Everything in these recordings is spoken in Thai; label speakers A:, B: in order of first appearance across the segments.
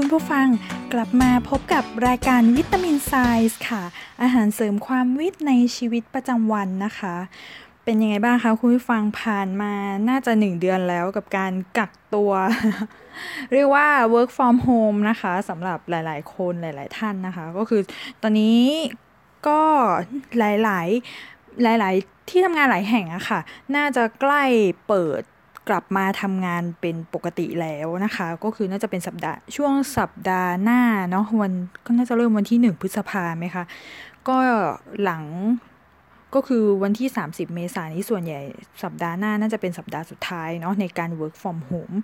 A: คุณผู้ฟังกลับมาพบกับรายการวิตามิน Sci ค่ะ อาหารเสริมความวิทย์ในชีวิตประจำวันนะคะ เป็นยังไงบ้างคะคุณผู้ฟังผ่านมาน่าจะหนึ่งเดือนแล้วกับการกักตัว เรียกว่า work from home นะคะสำหรับหลาย ๆ คนหลาย ๆ ท่านนะคะ ก็คือตอนนี้ก็หลาย ๆ หลาย ๆ ที่ทำงานหลายแห่งอะค่ะ น่าจะใกล้เปิด กลับมาทำงานเป็นปกติแล้วนะคะ ก็คือน่าจะเป็นสัปดาห์ช่วงสัปดาห์หน้าเนาะวันก็น่าจะเริ่มวันที่หนึ่งพฤษภาไหมคะ ก็หลังก็คือวันที่ 30 เมษายนนี้ส่วนใหญ่สัปดาห์หน้าน่าจะเป็นสัปดาห์สุดท้ายเนาะในการ work from home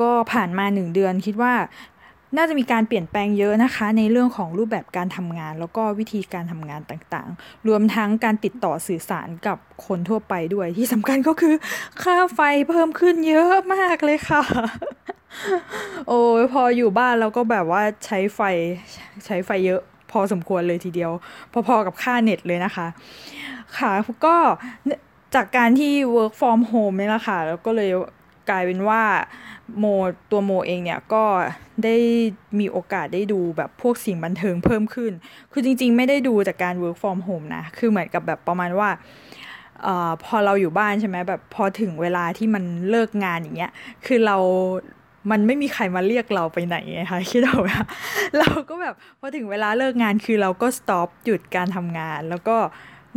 A: ก็ผ่านมา 1 เดือนคิดว่า น่าจะมีการเปลี่ยนแปลงเยอะนะคะ ในเรื่องของรูปแบบการทำงาน แล้วก็วิธีการทำงานต่างๆ รวมทั้งการติดต่อสื่อสารกับคนทั่วไปด้วยที่สำคัญก็คือ ค่าไฟเพิ่มขึ้นเยอะมากเลยค่ะ โอ้ยพออยู่บ้านเราก็แบบว่าใช้ไฟใช้ไฟเยอะ พอสมควรเลยทีเดียว พอๆกับค่าเน็ตเลยนะคะ ค่ะก็จากการที่ work from home นี่แหละค่ะแล้วก็เลย กลายเป็นว่าโมตัวโมเองเนี่ยก็ได้มีโอกาสได้ดูแบบพวกสิ่งบันเทิงเพิ่มขึ้น คือจริงๆ ไม่ได้ดูจากการ work from home นะ คือเหมือนกับแบบประมาณว่าอพอเราอยู่บ้านใช่ไหมแบบพอถึงเวลาที่มันเลิกงานอย่างเงี้ย คือเรามันไม่มีใครมาเรียกเราไปไหนไงคะคิดออกไหมเราก็แบบพอถึงเวลาเลิกงานคือเราก็ stop หยุดการทำงาน แล้วก็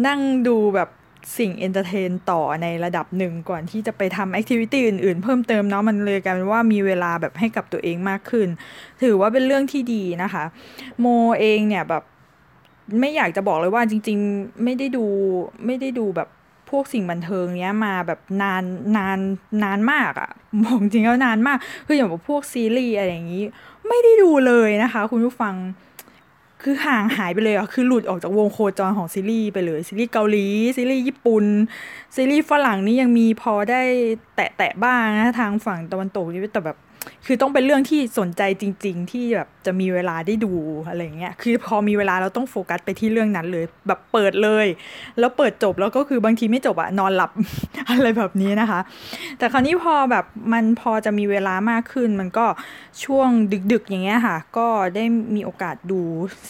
A: นั่งดูแบบ สิ่ง entertain ต่อในระดับหนึ่งก่อนที่จะไปทำ activity อื่นๆ เพิ่มเติมเนาะมันเลยกลายเป็นว่ามีเวลาแบบให้กับตัวเองมากขึ้น ถือว่าเป็นเรื่องที่ดีนะคะ โมเองเนี่ยแบบไม่อยากจะบอกเลยว่าจริง ๆ ไม่ได้ดูไม่ได้ดูแบบพวกสิ่งบันเทิงเนี้ยมาแบบนานนานนานมากอะบอกจริงแล้วนานมาก คืออย่างพวกซีรีส์อะไรอย่างนี้ ไม่ได้ดูเลยนะคะ คุณผู้ฟัง คือห่างหายไปเลยอะ คือหลุดออกจากวงโคจรของซีรีส์ไปเลย ซีรีส์เกาหลี ซีรีส์ญี่ปุ่น ซีรีส์ฝรั่งนี่ยังมีพอได้แตะแตะบ้างนะ ทางฝั่งตะวันตกนี่แต่แบบ คือต้องเป็นเรื่องที่สนใจจริง ๆ ที่แบบจะมีเวลาได้ดูอะไรเงี้ยคือพอมีเวลาเราต้องโฟกัสไปที่เรื่องนั้นเลย แบบเปิดเลย แล้วเปิดจบแล้วก็คือบางทีไม่จบอะนอนหลับ อะไรแบบนี้นะคะ แต่คราวนี้พอแบบมันพอจะมีเวลามากขึ้น มันก็ช่วงดึก ๆ อย่างเงี้ยค่ะ ก็ได้มีโอกาสดู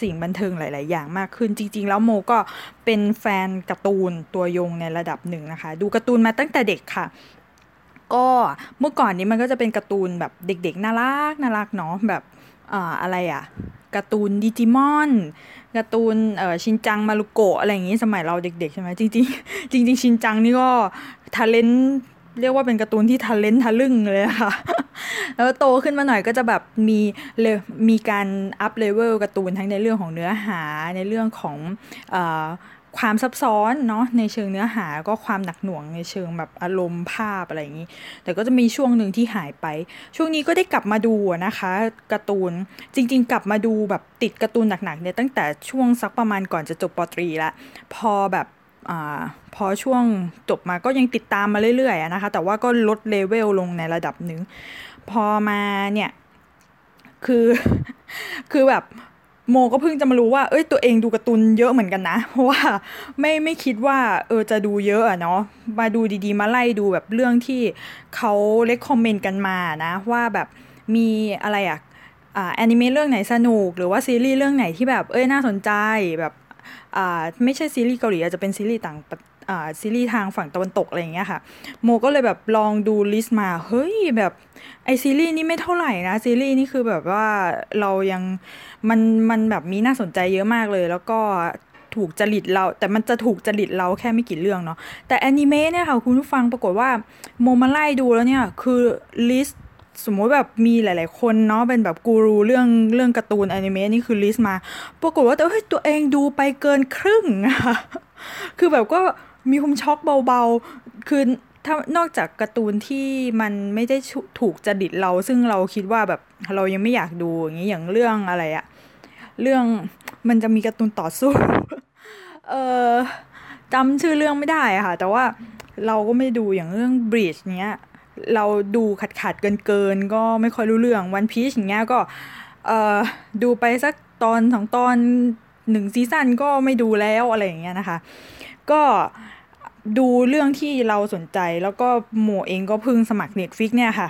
A: สิ่งบันเทิงหลาย ๆ อย่างมากขึ้นจริง ๆ แล้วโมก็เป็นแฟนการ์ตูนตัวยงในระดับหนึ่งนะคะ ดูการ์ตูนมาตั้งแต่เด็กค่ะ ก็เมื่อก่อนนี้มันก็จะเป็นการ์ตูนแบบเด็กๆ น่ารักน่ารักเนาะแบบอ่อะไรอะการ์ตูนดิจิมอนการ์ตูนเอ่อชินจังมารุโกะอะไรอย่างงี้สมัยเราเด็กๆใช่ไหมจริงๆจริง ๆ ชินจังนี่ก็ทะเล้นเรียกว่าเป็นการ์ตูนที่ทะเล้นทะลึ่งเลยค่ะ แล้วโตขึ้นมาหน่อยก็จะแบบมีเลมีการ up level การ์ตูนทั้งในเรื่องของเนื้อหาในเรื่องของอ ความซับซ้อนเนาะในเชิงเนื้อหาก็ความหนักหน่วงในเชิงแบบอารมณ์ภาพอะไรอย่างนี้ แต่ก็จะมีช่วงหนึ่งที่หายไป ช่วงนี้ก็ได้กลับมาดูนะคะการ์ตูนจริง ๆ กลับมาดูแบบติดการ์ตูนหนักๆเนี่ยตั้งแต่ช่วงสักประมาณก่อนจะจบปตรีละพอแบบอพอช่วงจบมาก็ยังติดตามมาเรื่อยๆนะคะ แต่ว่าก็ลดเลเวลลงในระดับหนึ่งพอมาเนี่ยคือคือแบบ โมก็เพิ่งจะมารู้ว่า เอ้ย ตัวเองดูการ์ตูนเยอะเหมือนกันนะ เพราะว่าไม่ไม่คิดว่า เออ จะดูเยอะอะเนาะ มาดูดีๆ มาไล่ดูแบบเรื่องที่เขา recommend กันมานะ ว่าแบบมีอะไรอะอ่าแอนิเมะเรื่องไหนสนุก หรือว่าซีรีส์เรื่องไหนที่แบบ เอ้ย น่าสนใจแบบ อ่า ไม่ใช่ซีรีส์เกาหลีอาจจะเป็นซีรีส์ต่าง ซีรีส์ทางฝั่งตะวันตกอะไรอย่างเงี้ยค่ะ โมก็เลยแบบลองดู list มาเฮ้ยแบบไอซีรีส์นี่ไม่เท่าไหร่นะซีรีส์นี่คือแบบว่าเรายังมันมันแบบมีน่าสนใจเยอะมากเลย แล้วก็ถูกจริตเรา แต่มันจะถูกจริตเราแค่ไม่กี่เรื่องเนาะแต่แอนิเมะเนี่ยค่ะคุณผู้ฟังปรากฏว่าโมมาไล่ดูแล้วเนี่ยคือ list สมมติแบบมีหลาย ๆ คนเนาะเป็นแบบกูรูเรื่องเรื่องการ์ตูนแอนิเมะนี่คือ list มา ปรากฏว่าแต่เฮ้ยตัวเองดูไปเกินครึ่งอะคือแบบก็ มีความช็อกเบาๆ คือถ้านอกจากการ์ตูนที่มันไม่ได้ถูกจดิตเรา ซึ่งเราคิดว่าแบบเรายังไม่อยากดูอย่างนี้อย่างเรื่องอะไรอะเรื่องมันจะมีการ์ตูนต่อสู้ เออจำชื่อเรื่องไม่ได้ค่ะ แต่ว่าเราก็ไม่ดูอย่างเรื่องบริดจ์เนี้ย เราดูขัดขัดเกินเกินก็ไม่ค่อยรู้เรื่องวันพีชอย่างเงี้ยก็เออดูไปสักตอนสองตอนหนึ่งซีซั่นก็ไม่ดูแล้วอะไรอย่างเงี้ยนะคะ ก็ดูเรื่องที่เราสนใจแล้วก็โมเองก็พึ่งสมัคร Netflix เนี่ยค่ะ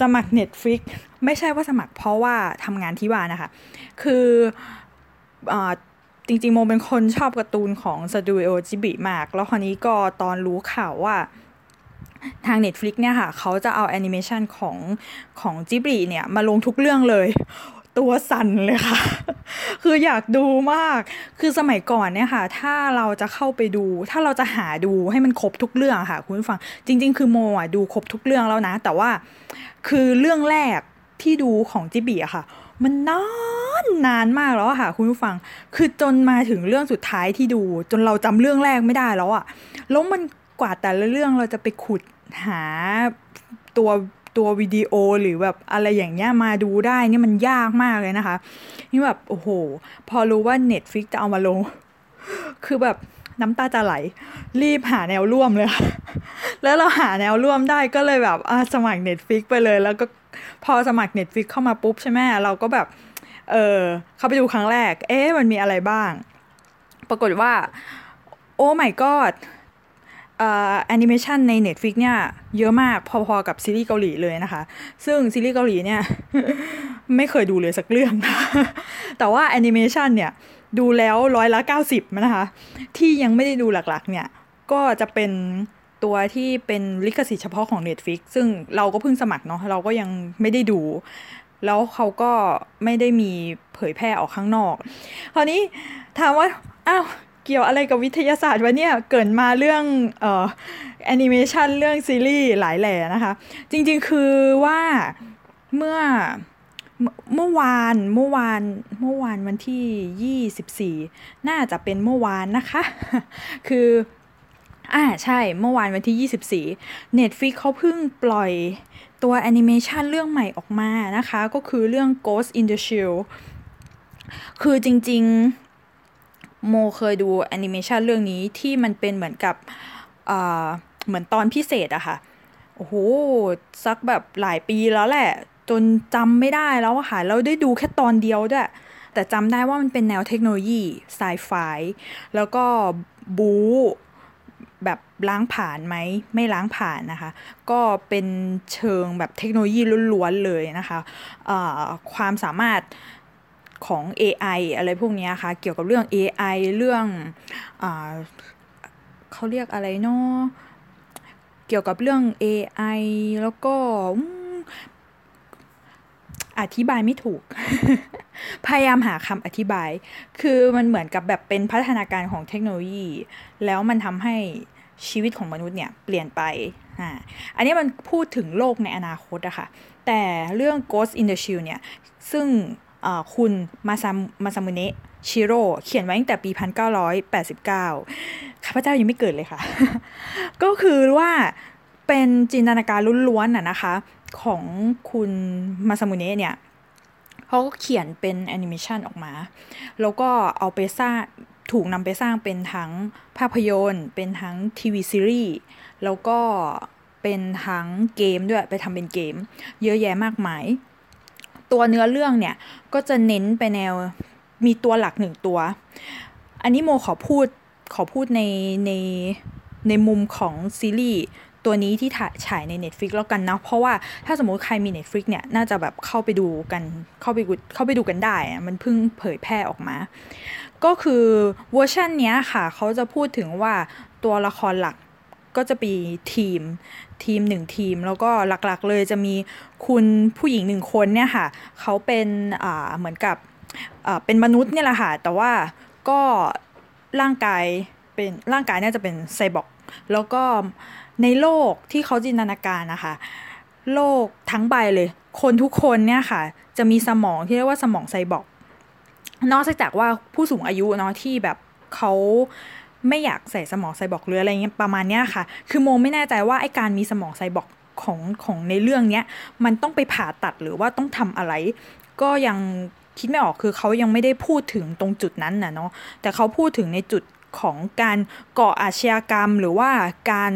A: สมัคร Netflix ไม่ใช่ว่าสมัครเพราะว่าทำงานที่บ้านนะคะ คือจริงๆ โมเป็นคนชอบการ์ตูนของสตูดิโอจิบลิมาก แล้วคราวนี้ก็ตอนรู้ข่าวว่าทาง Netflix เนี่ยค่ะ เขาจะเอาแอนิเมชันของของจิบลิเนี่ย มาลงทุกเรื่องเลย ตัวสั่นเลยค่ะ คืออยากดูมาก คือสมัยก่อนเนี่ยค่ะ ถ้าเราจะเข้าไปดู ถ้าเราจะหาดูให้มันครบทุกเรื่องค่ะ คุณผู้ฟัง จริง ๆ คือโมอะดูครบทุกเรื่องแล้วนะ แต่ว่าคือเรื่องแรกที่ดูของจิบีอะค่ะ มันนานนานมากแล้วค่ะ คุณผู้ฟัง คือจนมาถึงเรื่องสุดท้ายที่ดู จนเราจำเรื่องแรกไม่ได้แล้วอะแล้วมันกว่าแต่ละเรื่องเราจะไปขุดหาตัว ตัววิดีโอหรือแบบอะไรอย่างเงี้ยมาดูได้นี่มันยากมากเลยนะคะ นี่แบบโอ้โห พอรู้ว่า Netflix จะเอามาลง คือแบบน้ำตาจะไหล รีบหาแนวร่วมเลย แล้วเราหาแนวร่วมได้ก็เลยแบบสมัคร Netflix ไปเลย แล้วก็พอสมัคร Netflix เข้ามาปุ๊บใช่ไหมเราก็แบบ เออเข้าไปดูครั้งแรก เอ๊ะมันมีอะไรบ้าง ปรากฏว่า โอ้ my god แอนิเมชันใน Netflix เนี่ยเยอะมากพอๆกับซีรีส์เกาหลีเลยนะคะ ซึ่งซีรีส์เกาหลีเนี่ย ไม่เคยดูเลยสักเรื่องแต่ว่าแอนิเมชันเนี่ยดูแล้วร้อยละ90นะคะ ที่ยังไม่ได้ดูหลักๆ เนี่ย ก็จะเป็นตัวที่เป็นลิขสิทธิ์เฉพาะของ Netflix ซึ่งเราก็เพิ่งสมัครเนาะเราก็ยังไม่ได้ดู แล้วเขาก็ไม่ได้มีเผยแพร่ออกข้างนอก คราวนี้ถามว่าอ้าว เกี่ยวอะไรกับวิทยาศาสตร์วะเนี่ย เกิดมาเรื่องเอ่อแอนิเมชันเรื่องซีรีส์หลายแหล่นะคะ จริงๆคือว่าเมื่อเมื่อวานเมื่อวานเมื่อวานวันที่ 24 น่าจะเป็นเมื่อวานนะคะ คืออ่าใช่เมื่อวานวันที่ 24 Netflix เขาเพิ่งปล่อยตัวแอนิเมชันเรื่องใหม่ออกมานะคะ ก็คือเรื่อง Ghost in the Shell คือจริง ๆ โมเคยดูแอนิเมชันเรื่องนี้ที่มันเป็นเหมือนกับเหมือนตอนพิเศษอะค่ะ โอ้โห สักแบบหลายปีแล้วแหละ จนจำไม่ได้แล้วค่ะแล้วได้ดูแค่ตอนเดียวด้วย แต่จำได้ว่ามันเป็นแนวเทคโนโลยีไซไฟแล้วก็บู๊แบบล้างผ่านไหมไม่ล้างผ่านนะคะ ก็เป็นเชิงแบบเทคโนโลยีล้วนๆเลยนะคะะความสามารถ ของ AI อะไรพวกนี้ค่ะ เกี่ยวกับเรื่อง AI เรื่องอเขาเรียกอะไรเนาะเกี่ยวกับเรื่อง AI แล้วก็อธิบายไม่ถูก พยายามหาคำอธิบาย คือมันเหมือนกับแบบเป็นพัฒนาการของเทคโนโลยี แล้วมันทำให้ชีวิตของมนุษย์เนี่ยเปลี่ยนไปอ่าอันนี้มันพูดถึงโลกในอนาคตอะคะ่ะ แต่เรื่อง Ghost in the Shell เนี่ย ซึ่ง คุณมาซามาซามุเนะชิโร่เขียนไว้ตั้งแต่ปี 1989 ข้าพเจ้ายังไม่เกิดเลยค่ะ ก็คือว่าเป็นจินตนาการล้วนๆน่ะนะคะ ของคุณมาซามุเนะเนี่ยเขาก็เขียนเป็นแอนิเมชันออกมา แล้วก็เอาไปสร้างถูกนำไปสร้างเป็นทั้งภาพยนตร์ เป็นทั้งทีวีซีรีส์แล้วก็เป็นทั้งเกมด้วยไปทำเป็นเกม เยอะแยะมากมาย ตัวเนื้อเรื่องเนี่ย ก็จะเน้นไปแนวมีตัวหลักหนึ่งตัว อันนี้โมขอพูดขอพูดในในในมุมของซีรีส์ตัวนี้ที่ถ่ายฉายใน Netflix แล้วกันนะ เพราะว่าถ้าสมมติใครมี Netflix เนี่ย น่าจะแบบเข้าไปดูกัน เข้าไปเข้าไปดูกันได้ มันเพิ่งเผยแพร่ออกมา ก็คือเวอร์ชันเนี้ยค่ะ เขาจะพูดถึงว่าตัวละครหลักก็จะมีทีม ทีมหนึ่งทีม แล้วก็หลักๆ เลยจะมีคุณผู้หญิงหนึ่งคนเนี่ยค่ะเขาเป็นอ่าเหมือนกับอ่าเป็นมนุษย์เนี่ยแหละค่ะ แต่ว่าก็ร่างกายเป็นร่างกายเนี่ยจะเป็นไซบอร์กแล้วก็ในโลกที่เขาจินตนาการนะคะ โลกทั้งใบเลย คนทุกคนเนี่ยค่ะ จะมีสมองที่เรียกว่าสมองไซบอร์กนอกจากว่าผู้สูงอายุเนาะที่แบบเขา ไม่อยากใส่สมองไซบอร์กหรืออะไรเงี้ยประมาณเนี้ยค่ะ คือโมไม่แน่ใจว่าไอการมีสมองไซบอร์กของของในเรื่องเนี้ยมันต้องไปผ่าตัดหรือว่าต้องทำอะไร ก็ยังคิดไม่ออกคือเขายังไม่ได้พูดถึงตรงจุดนั้นนะเนาะแต่เขาพูดถึงในจุดของการก่ออาชญากรรม หรือว่าการ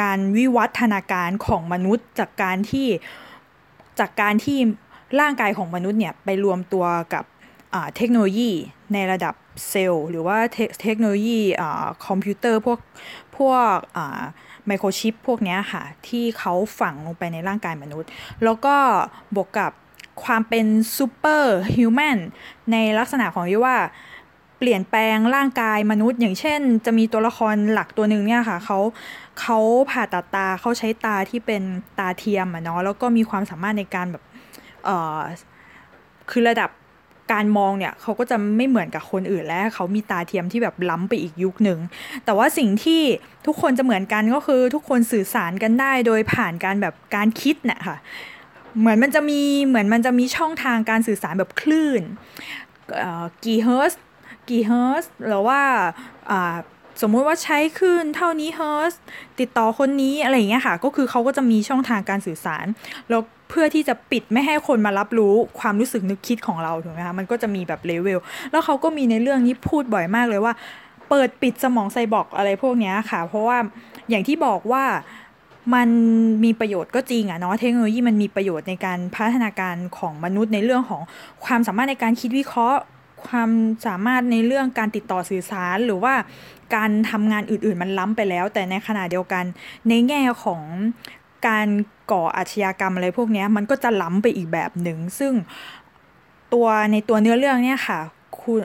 A: การวิวัฒนาการของมนุษย์จากการที่จากการที่ร่างกายของมนุษย์เนี่ยไปรวมตัวกับเทคโนโลยีในระดับ เซลล์หรือว่าเทคโนโลยีคอมพิวเตอร์พวกพวกไมโครชิปพวกนี้ค่ะ ที่เขาฝังลงไปในร่างกายมนุษย์ แล้วก็บวกกับความเป็น superhuman ในลักษณะของที่ว่าเปลี่ยนแปลงร่างกายมนุษย์ อย่างเช่น จะมีตัวละครหลักตัวหนึ่งเนี่ยค่ะเขาเขาผ่าตัดตาเขาใช้ตาที่เป็นตาเทียมอะเนาะแล้วก็มีความสามารถในการแบบเออคือระดับ การมองเนี่ยเขาก็จะไม่เหมือนกับคนอื่นแล้วเขามีตาเทียมที่แบบล้ำไปอีกยุคหนึ่งแต่ว่าสิ่งที่ทุกคนจะเหมือนกันก็คือทุกคนสื่อสารกันได้โดยผ่านการแบบการคิดเนี่ยค่ะเหมือนมันจะมีเหมือนมันจะมีช่องทางการสื่อสารแบบคลื่นกี่เฮิรตซ์กี่เฮิรตซ์หรือว่า สมมุติว่าใช้คลื่นเท่านี้เฮิรตซ์ติดต่อคนนี้อะไรอย่างเงี้ยค่ะ ก็คือเขาก็จะมีช่องทางการสื่อสารแล้วเพื่อที่จะปิดไม่ให้คนมารับรู้ความรู้สึกนึกคิดของเราถูกไหมคะมันก็จะมีแบบเลเวลแล้วเขาก็มีในเรื่องนี้พูดบ่อยมากเลยว่า เปิดปิดสมองไซบอร์กอะไรพวกนี้ค่ะ เพราะว่าอย่างที่บอกว่ามันมีประโยชน์ก็จริงอะเนาะเทคโนโลยีมันมีประโยชน์ในการพัฒนาการของมนุษย์ในเรื่องของความสามารถในการคิดวิเคราะห์ ความสามารถในเรื่องการติดต่อสื่อสารหรือว่าการทำงานอื่นๆมันล้ำไปแล้ว แต่ในขณะเดียวกัน ในแง่ของการก่ออาชญากรรมอะไรพวกนี้มันก็จะล้ำไปอีกแบบหนึ่ง ซึ่งตัวในตัวเนื้อเรื่องเนี่ยค่ะคุณ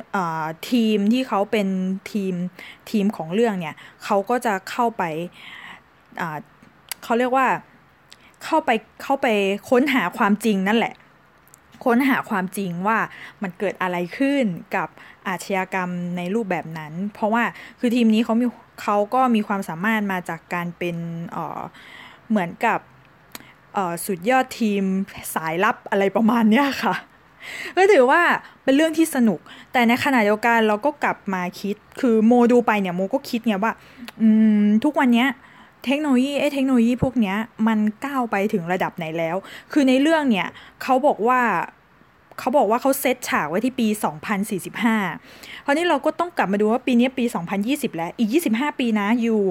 A: ทีมที่เขาเป็นทีมทีมของเรื่องเนี่ยเขาก็จะเข้าไปเขาเรียกว่าเข้าไปเข้าไปค้นหาความจริงนั่นแหละ ค้นหาความจริงว่ามันเกิดอะไรขึ้นกับอาชญากรรมในรูปแบบนั้น เพราะว่าคือทีมนี้เขามีเขาก็มีความสามารถมาจากการเป็นเเหมือนกับสุดยอดทีมสายลับอะไรประมาณนี้ค่ะก็ถือว่าเป็นเรื่องที่สนุก แต่ในขณะเดียวกันเราก็กลับมาคิด คือโมดูไปเนี่ยโมก็คิดไงว่าทุกวันเนี้ย เทคโนโลยีไอ้เทคโนโลยีพวกเนี้ยมันก้าวไปถึงระดับไหนแล้ว คือในเรื่องเนี่ยเขาบอกว่าเขาบอกว่าเขาเซตฉากไว้ที่ปี 2045คราวนี้เราก็ต้องกลับมาดูว่าปีนี้ปี 2020 แล้ว อีก 25 ปีนะอยู่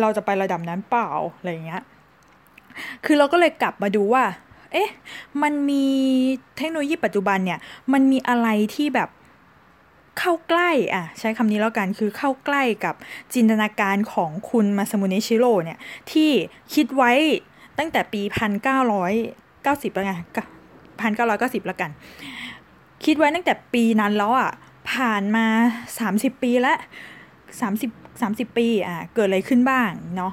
A: เราจะไประดับนั้นเปล่า อะไรเงี้ย คือเราก็เลยกลับมาดูว่า เอ๊ะ มันมีเทคโนโลยีปัจจุบันเนี่ย มันมีอะไรที่แบบ เข้าใกล้อะใช้คำนี้แล้วกันคือเข้าใกล้กับจินตนาการของคุณมาซามุเนชิโร่เนี่ย ที่คิดไว้ตั้งแต่ปี 1990แล้วไงพันเก้าร้อยเก้าสิบละกัน คิดไว้ตั้งแต่ปีนั้นแล้วอะ ผ่านมาสามสิบปีแล้วสามสิบสามสิบปีอะเกิดอะไรขึ้นบ้างเนาะ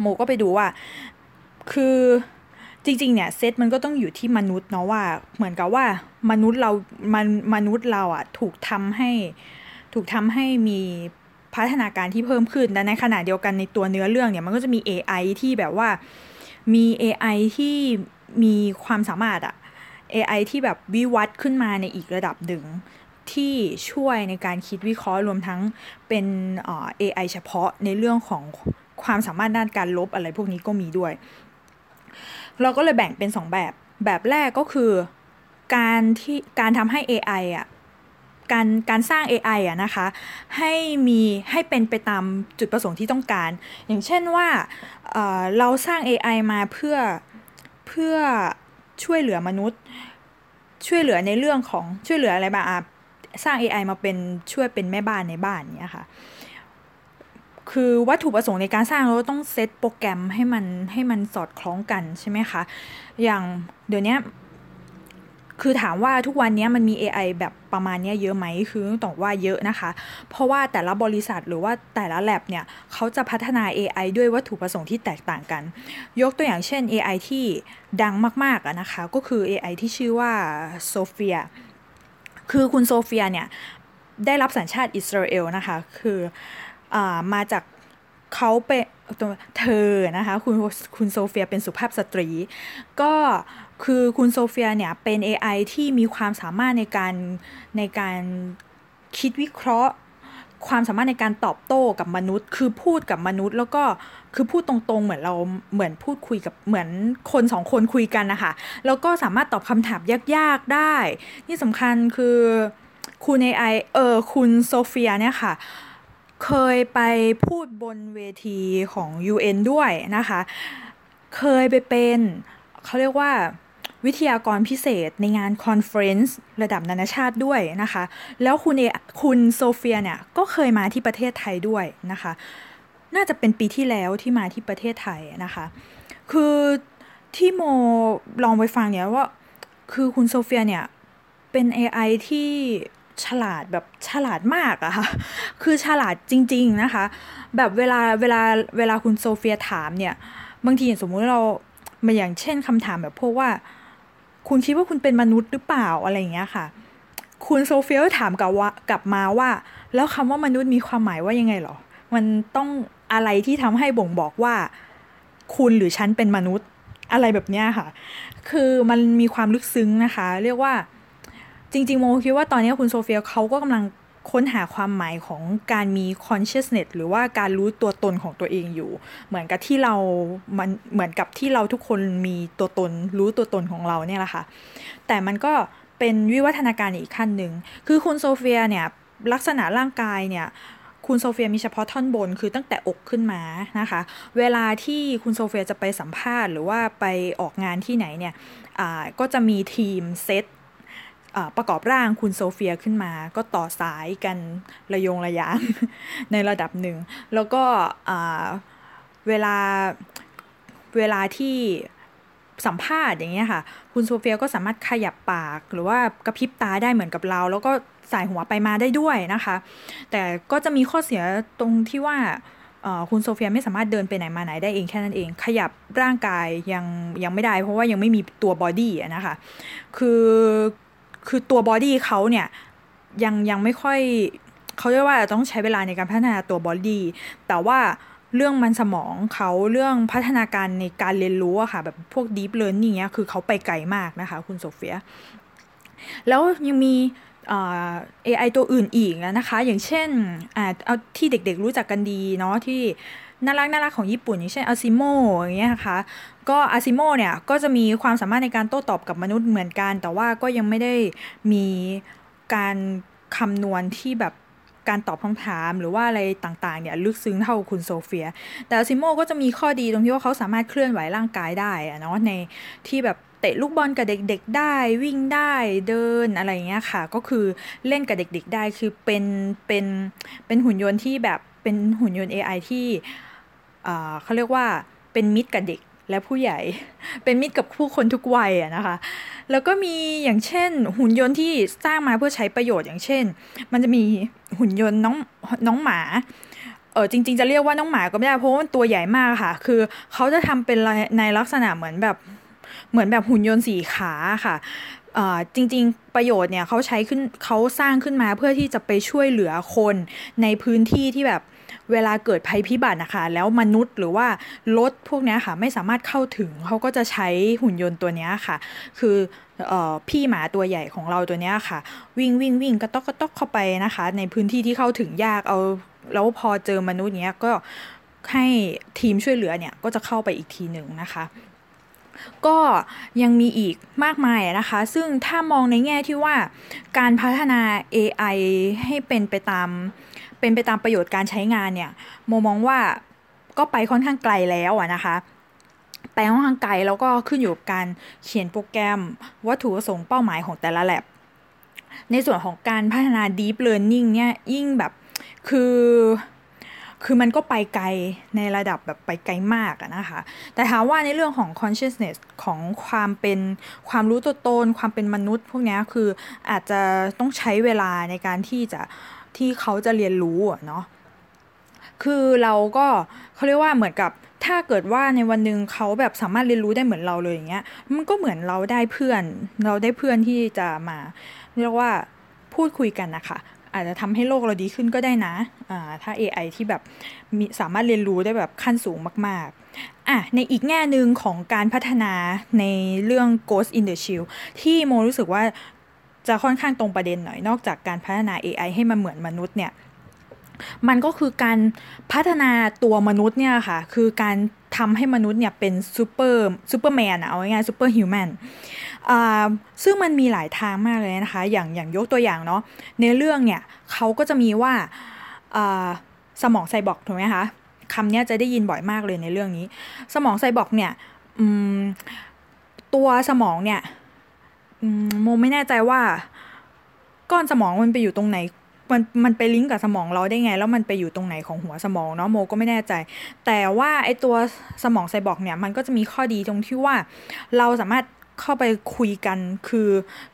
A: โมก็ไปดูว่า คือ จริงๆเนี่ยเซตมันก็ต้องอยู่ที่มนุษย์เนาะว่า เหมือนกับว่ามนุษย์เรามันมนุษย์เราอะถูกทำให้ถูกทำให้มีพัฒนาการที่เพิ่มขึ้นแต่ในขณะเดียวกันในตัวเนื้อเรื่องเนี่ยมันก็จะมี AI ที่แบบว่ามี AI ที่มีความสามารถอะ AI ที่แบบวิวัฒน์ขึ้นมาในอีกระดับหนึ่งที่ช่วยในการคิดวิเคราะห์รวมทั้งเป็นเอ AI เฉพาะในเรื่องของความสามารถด้านการลบอะไรพวกนี้ก็มีด้วย เราก็เลยแบ่งเป็น 2 แบบ แบบแรกก็คือการที่การทำให้ AI อะการการสร้าง AI อะนะคะ ให้มีให้เป็นไปตามจุดประสงค์ที่ต้องการ อย่างเช่นว่าเเราสร้าง AI มาเพื่อเพื่อช่วยเหลือมนุษย์ ช่วยเหลือในเรื่องของช่วยเหลืออะไรบ้างอะสร้าง AI มาเป็นช่วยเป็นแม่บ้านในบ้านเนี้ยค่ะ คือวัตถุประสงค์ในการสร้างเราต้องเซตโปรแกรมให้มันให้มันสอดคล้องกันใช่ไหมคะ อย่างเดี๋ยวนี้คือถามว่าทุกวันนี้มันมี AI แบบประมาณนี้เยอะไหม คือต้องว่าเยอะนะคะ เพราะว่าแต่ละบริษัทหรือว่าแต่ละแลบเนี่ยเขาจะพัฒนา AI ด้วยวัตถุประสงค์ที่แตกต่างกัน ยกตัวอย่างเช่น AI ที่ดังมากๆนะคะ ก็คือ AI ที่ชื่อว่าโซเฟีย คือคุณโซเฟียเนี่ยได้รับสัญชาติอิสราเอลนะคะ คือ มาจากเขาเป็นเธอนะคะคุณคุณโซเฟียเป็นสุภาพสตรี ก็คือคุณโซเฟียเนี่ยเป็น AI ที่มีความสามารถในการในการคิดวิเคราะห์ ความสามารถในการตอบโต้กับมนุษย์ คือพูดกับมนุษย์ แล้วก็คือพูดตรงๆเหมือนเราเหมือนพูดคุยกับเหมือนคนสองคนคุยกันนะคะแล้วก็สามารถตอบคำถามยากๆได้ ที่สำคัญคือคุณ AI เออคุณโซเฟียเนี่ยค่ะเคยไปพูดบนเวทีของ UN ด้วยนะคะ เคยไปเป็นเขาเรียกว่าวิทยากรพิเศษในงาน conference ระดับนานาชาติด้วยนะคะ แล้วคุณเอคุณโซเฟียเนี่ย ก็เคยมาที่ประเทศไทยด้วยนะคะ น่าจะเป็นปีที่แล้วที่มาที่ประเทศไทยนะคะ คือที่โมลองไปฟังเนี่ยว่า คือคุณโซเฟียเนี่ย เป็น AI ที่ ฉลาดแบบฉลาดมากอะค่ะ คือฉลาดจริง ๆนะคะ แบบเวลาเวลาเวลาคุณโซเฟียถามเนี่ย บางทีสมมุติเรามาอย่างเช่นคำถามแบบพวกว่า คุณคิดว่าคุณเป็นมนุษย์หรือเปล่าอะไรอย่างเงี้ยค่ะ คุณโซเฟียถามกลับว่ากลับมาว่า แล้วคำว่ามนุษย์มีความหมายว่ายังไงหรอ มันต้องอะไรที่ทำให้บ่งบอกว่า คุณหรือฉันเป็นมนุษย์อะไรแบบเนี้ยค่ะ คือมันมีความลึกซึ้งนะคะ เรียกว่า จริง ๆ โมคิดว่าตอนนี้คุณโซเฟียเขาก็กำลังค้นหาความหมายของการมี consciousness หรือว่าการรู้ตัวตนของตัวเองอยู่ เหมือนกับที่เรา มันเหมือนกับที่เราทุกคนมีตัวตน รู้ตัวตนของเราเนี่ยแหละค่ะ แต่มันก็เป็นวิวัฒนาการอีกขั้นหนึ่ง คือคุณโซเฟียเนี่ย ลักษณะร่างกายเนี่ย คุณโซเฟียมีเฉพาะท่อนบนคือตั้งแต่อกขึ้นมานะคะ เวลาที่คุณโซเฟียจะไปสัมภาษณ์ หรือว่าไปออกงานที่ไหนเนี่ยก็จะมีทีมเซต ประกอบร่างคุณโซเฟียขึ้นมา ก็ต่อสายกันระยงระยางในระดับหนึ่ง แล้วก็เวลาเวลาที่สัมภาษณ์อย่างเงี้ยค่ะ คุณโซเฟียก็สามารถขยับปากหรือว่ากระพริบตาได้เหมือนกับเรา แล้วก็ส่ายหัวไปมาได้ด้วยนะคะ แต่ก็จะมีข้อเสียตรงที่ว่าคุณโซเฟียไม่สามารถเดินไปไหนมาไหนได้เองแค่นั้นเอง ขยับร่างกายยังยังไม่ได้ เพราะว่ายังไม่มีตัว body นะคะ คือ คือตัว body เขาเนี่ยยังยังไม่ค่อยเขาเรียกว่าต้องใช้เวลาในการพัฒนาตัว body แต่ว่าเรื่องมันสมองเขาเรื่องพัฒนาการในการเรียนรู้อะค่ะ แบบพวก deep learning เนี้ยคือเขาไปไกลมากนะคะ คุณโซเฟีย แล้วยังมี AI ตัวอื่นอีกนะคะ อย่างเช่นเอาที่เด็กๆรู้จักกันดีเนาะที่น่ารักน่ารักของญี่ปุ่น อย่างเช่นอาซิโมอย่างเงี้ยนะคะ ก็อาซิโมเนี่ยก็จะมีความสามารถในการโต้ตอบกับมนุษย์เหมือนกัน แต่ว่าก็ยังไม่ได้มีการคำนวณที่แบบการตอบคำถามหรือว่าอะไรต่างๆเนี่ยลึกซึ้งเท่าคุณโซเฟีย แต่อาซิโมก็จะมีข้อดีตรงที่ว่าเขาสามารถเคลื่อนไหวร่างกายได้อะเนาะในที่แบบเตะลูกบอลกับเด็กๆ ได้วิ่งได้เดินอะไรเงี้ยค่ะ ก็คือเล่นกับเด็กๆ ได้คือเป็นเป็นเป็นหุ่นยนต์ที่แบบเป็นหุ่นยนต์ AI ที่เขาเรียกว่าเป็นมิตรกับเด็ก และผู้ใหญ่ เป็นมิตรกับผู้คนทุกวัยอะนะคะ แล้วก็มีอย่างเช่น หุ่นยนต์ที่สร้างมาเพื่อใช้ประโยชน์อย่างเช่น มันจะมีหุ่นยนต์น้องน้องหมาเออจริง ๆ จะเรียกว่าน้องหมาก็ไม่ได้เพราะว่ามันตัวใหญ่มากค่ะ คือเขาจะทำเป็นในลักษณะเหมือนแบบเหมือนแบบหุ่นยนต์สี่ขาค่ะ จริงๆ ประโยชน์เนี่ยเขาใช้ขึ้นเขาสร้างขึ้นมาเพื่อที่จะไปช่วยเหลือคนในพื้นที่ที่แบบเวลาเกิดภัยพิบัตินะคะแล้วมนุษย์หรือว่ารถพวกนี้ค่ะ ไม่สามารถเข้าถึงเขาก็จะใช้หุ่นยนต์ตัวนี้ค่ะ คืออพี่หมาตัวใหญ่ของเราตัวนี้ค่ะ วิ่งวิ่งวิ่งกระต๊อกกระต๊อกเข้าไปนะคะ ในพื้นที่ที่เข้าถึงยากเอาแล้วพอเจอมนุษย์เนี้ยก็ให้ทีมช่วยเหลือเนี่ยก็จะเข้าไปอีกทีหนึ่งนะคะ ก็ยังมีอีกมากมายนะคะ ซึ่งถ้ามองในแง่ที่ว่าการพัฒนา AI ให้เป็นไปตาม เป็นไปตามประโยชน์การใช้งานเนี่ยโมมองว่าก็ไปค่อนข้างไกลแล้วอะนะคะไปค่อนข้างไกลแล้วก็ขึ้นอยู่กับการเขียนโปรแกรม วัตถุประสงค์เป้าหมายของแต่ละแลบในส่วนของการพัฒนา deep learning เนี่ยยิ่งแบบคือ คือมันก็ไปไกลในระดับแบบไปไกลมากนะคะ แต่ถามว่าในเรื่องของ consciousness ของความเป็นความรู้ตัวตน ความเป็นมนุษย์ พวกนี้คืออาจจะต้องใช้เวลาในการที่จะที่เขาจะเรียนรู้เนาะ คือเราก็เขาเรียกว่าเหมือนกับถ้าเกิดว่าในวันหนึ่งเขาแบบสามารถเรียนรู้ได้เหมือนเราเลยอย่างเงี้ย มันก็เหมือนเราได้เพื่อน เราได้เพื่อนที่จะมาเรียกว่าพูดคุยกันนะคะ อาจจะทำให้โลกเราดีขึ้นก็ได้นะอ่าถ้า AI ที่แบบมีสามารถเรียนรู้ได้แบบขั้นสูงมาก ๆ อะ ในอีกแง่หนึ่งของการพัฒนาในเรื่อง Ghost in the Shell ที่โมรู้สึกว่าจะค่อนข้างตรงประเด็นหน่อย นอกจากการพัฒนา AI ให้มันเหมือนมนุษย์เนี่ย มันก็คือการพัฒนาตัวมนุษย์เนี่ยค่ะ คือการทำให้มนุษย์เนี่ยเป็น super superman เอาง่ายๆ superhuman ซึ่งมันมีหลายทางมากเลยนะคะ อย่างอย่างยกตัวอย่างเนาะในเรื่องเนี่ยเขาก็จะมีว่าสมองไซบอร์กถูกไหมคะคำนี้จะได้ยินบ่อยมากเลยในเรื่องนี้ สมองไซบอร์กเนี่ยตัวสมองเนี่ยโมไม่แน่ใจว่า ก้อนสมองมันไปอยู่ตรงไหนมันมันไปลิงก์กับสมองเราได้ไง แล้วมันไปอยู่ตรงไหนของหัวสมองเนาะโมก็ไม่แน่ใจ แต่ว่าไอตัวสมองไซบอร์กเนี่ยมันก็จะมีข้อดีตรงที่ว่า เราสามารถ เข้าไปคุยกันคือ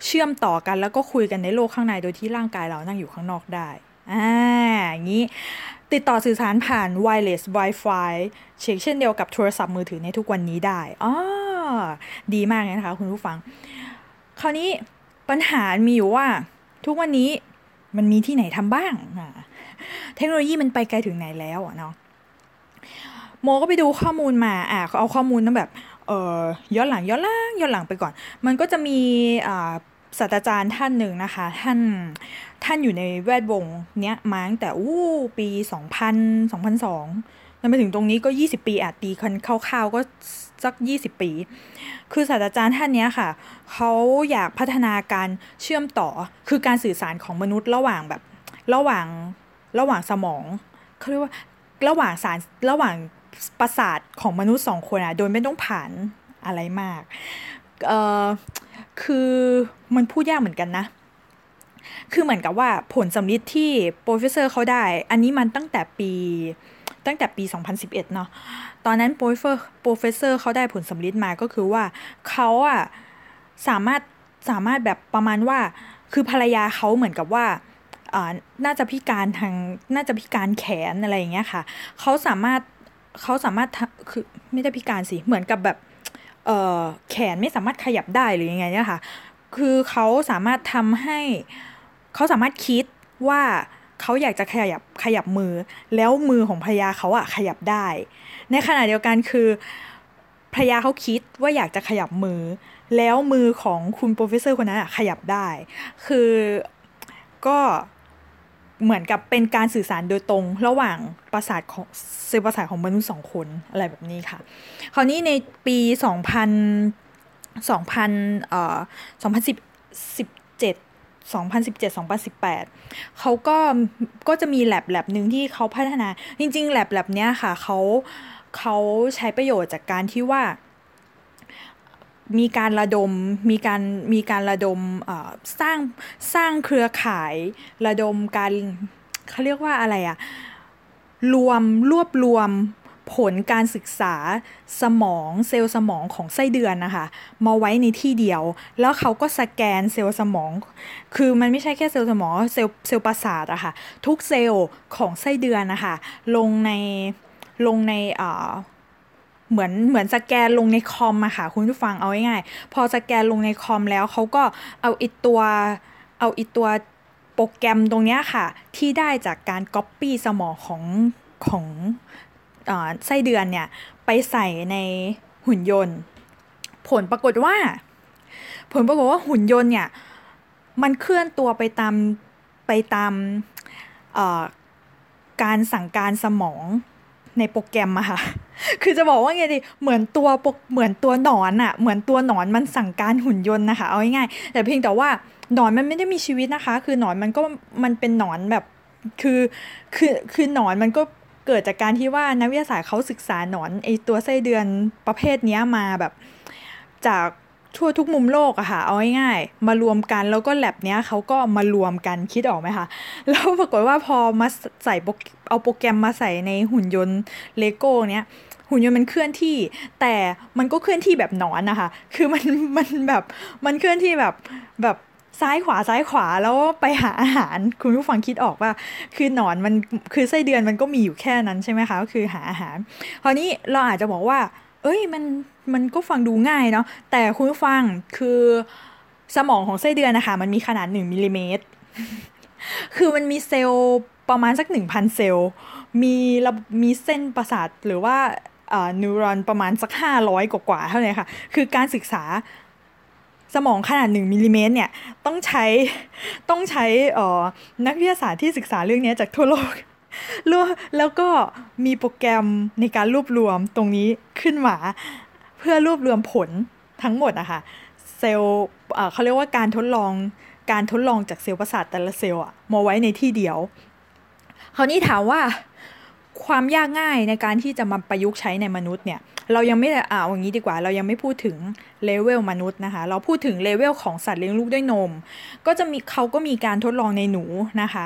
A: เชื่อมต่อกันแล้วก็คุยกันในโลกข้างในโดยที่ร่างกายเรานั่งอยู่ข้างนอกได้อ่าอย่างนี้ติดต่อสื่อสารผ่าน wireless Wi-Fi เช็คเช่นเดียวกับโทรศัพท์มือถือในทุกวันนี้ได้อ๋อดีมากเลยนะคะคุณผู้ฟัง คราวนี้ปัญหามีอยู่ว่าทุกวันนี้มันมีที่ไหนทำบ้าง เทคโนโลยีมันไปไกลถึงไหนแล้วเนาะโมก็ไปดูข้อมูลมาอะเขาเอาข้อมูลนั้นแบบ เออย้อนหลังย้อนหลังย้อนหลังไปก่อน มันก็จะมีอ่าศาสตราจารย์ท่านหนึ่งนะคะ ท่านท่านอยู่ในแวดวงเนี้ยมาตั้งแต่อู้ปี 2000 2002แล้วมาถึงตรงนี้ก็ 20 ปีอาจตีคันคร่าวๆก็สัก 20 ปี คือศาสตราจารย์ท่านนี้ค่ะ เขาอยากพัฒนาการเชื่อมต่อคือการสื่อสารของมนุษย์ระหว่างแบบระหว่างระหว่างสมองเขาเรียกว่าระหว่างสารระหว่าง ประสาทของมนุษย์สองคนอะโดยไม่ต้องผ่านอะไรมาก เอ่อคือมันพูดยากเหมือนกันนะ คือเหมือนกับว่าผลสำเร็จที่ professor เขาได้ อันนี้มันตั้งแต่ปีตั้งแต่ปี 2011 เนาะ ตอนนั้น professor professor เขาได้ผลสำเร็จมาก็คือว่าเขาอะสามารถสามารถแบบประมาณว่า คือภรรยาเขาเหมือนกับว่าน่าจะพิการทางน่าจะพิการแขนอะไรอย่างเงี้ยค่ะ เขาสามารถ เขาสามารถคือไม่ได้พิการสิ เหมือนกับแบบเออแขนไม่สามารถขยับได้หรือยังไงเนี่ยค่ะ คือเขาสามารถทำให้เขาสามารถคิดว่าเขาอยากจะขยับขยับมือ แล้วมือของภรรยาเขาอะขยับได้ ในขณะเดียวกันคือภรรยาเขาคิดว่าอยากจะขยับมือ แล้วมือของคุณ professor คนนั้นอะขยับได้ คือก็ เหมือนกับเป็นการสื่อสารโดยตรง ระหว่างประสาทของเซลล์ประสาทของมนุษย์สองคนอะไรแบบนี้ค่ะ คราวนี้ในปี 2000 2000เอ่อ2017 2017 2018เขาก็ก็จะมีแลบแลบหนึ่งที่เขาพัฒนา จริง ๆ แลบแลบเนี้ยค่ะเขาเขาใช้ประโยชน์จากการที่ว่า มีการระดมมีการมีการระดมสร้างสร้างเครือข่ายระดมการเขาเรียกว่าอะไรอะรวมรวบรวมผลการศึกษาสมองเซลล์สมองของไส้เดือนนะคะ มาไว้ในที่เดียว แล้วเขาก็สแกนเซลล์สมอง คือมันไม่ใช่แค่เซลล์สมองเซลล์เซลล์ประสาทอะค่ะทุกเซลล์ของไส้เดือนนะคะลงในลงในอ่า เหมือนเหมือนสแกนลงในคอมอะค่ะคุณผู้ฟังเอาง่ายๆพอสแกนลงในคอมแล้วเขาก็เอาอีตัวเอาอีตัวโปรแกรมตรงนี้ค่ะ ที่ได้จากการก๊อปปี้สมองของของไส้เดือนเนี่ย ไปใส่ในหุ่นยนต์ ผลปรากฏว่า ผลปรากฏว่าหุ่นยนต์เนี่ย มันเคลื่อนตัวไปตามไปตามการสั่งการสมอง ในโปรแกรมอะค่ะ คือจะบอกว่าไงดี เหมือนตัวปกเหมือนตัวหนอนอะเหมือนตัวหนอนมันสั่งการหุ่นยนต์นะคะ เอาง่ายๆแต่เพียงแต่ว่าหนอนมันไม่ได้มีชีวิตนะคะ คือหนอนมันก็มันเป็นหนอนแบบ คือคือคือหนอนมันก็เกิดจากการที่ว่านักวิทยาศาสตร์เขาศึกษาหนอนไอตัวไส้เดือนประเภทนี้มาแบบจาก ทั่วทุกมุมโลกอะค่ะ เอาง่ายๆมารวมกันแล้วก็แลบเนี้ยเขาก็มารวมกันคิดออกไหมคะ แล้วปรากฏว่าพอมาใส่เอาโปรแกรมมาใส่ในหุ่นยนต์เลโก้เนี้ยหุ่นยนต์มันเคลื่อนที่ แต่มันก็เคลื่อนที่แบบหนอนนะคะ คือมันมันแบบมันเคลื่อนที่แบบแบบซ้ายขวาซ้ายขวาแล้วไปหาอาหาร คุณผู้ฟังคิดออกว่า คือหนอนมันคือไส้เดือนมันก็มีอยู่แค่นั้นใช่ไหมคะก็คือหาอาหารคราวนี้เราอาจจะบอกว่า เอ้ยมันมันก็ฟังดูง่ายเนาะแต่คุณผู้ฟังคือสมองของไส้เดือนนะคะ มันมีขนาดหนึ่งมิลลิเมตรคือมันมีเซลล์ประมาณสักหนึ่งพันเซลล์ มีระมีเส้นประสาทหรือว่า neuron ประมาณสักห้าร้อยกว่าเท่านั้นค่ะ คือการศึกษาสมองขนาดหนึ่งมิลลิเมตรเนี่ย ต้องใช้ต้องใช้นักวิทยาศาสตร์ที่ศึกษาเรื่องนี้จากทั่วโลก แล้วก็มีโปรแกรมในการรวบรวมตรงนี้ขึ้นมา เพื่อรวบรวมผลทั้งหมดอะคะ่ะเซลล์เขาเรียกว่าการทดลองการทดลองจากเซลล์ประสาทแต่ละเซลล์อะมาไว้ในที่เดียว คราวนี้ถามว่าความยากง่ายในการที่จะมาประยุกต์ใช้ในมนุษย์เนี่ย เรายังไม่อ่าอย่างนี้ดีกว่า เรายังไม่พูดถึงเลเวลมนุษย์นะคะ เราพูดถึงเลเวลของสัตว์เลี้ยงลูกด้วยนม ก็จะมีเขาก็มีการทดลองในหนูนะคะ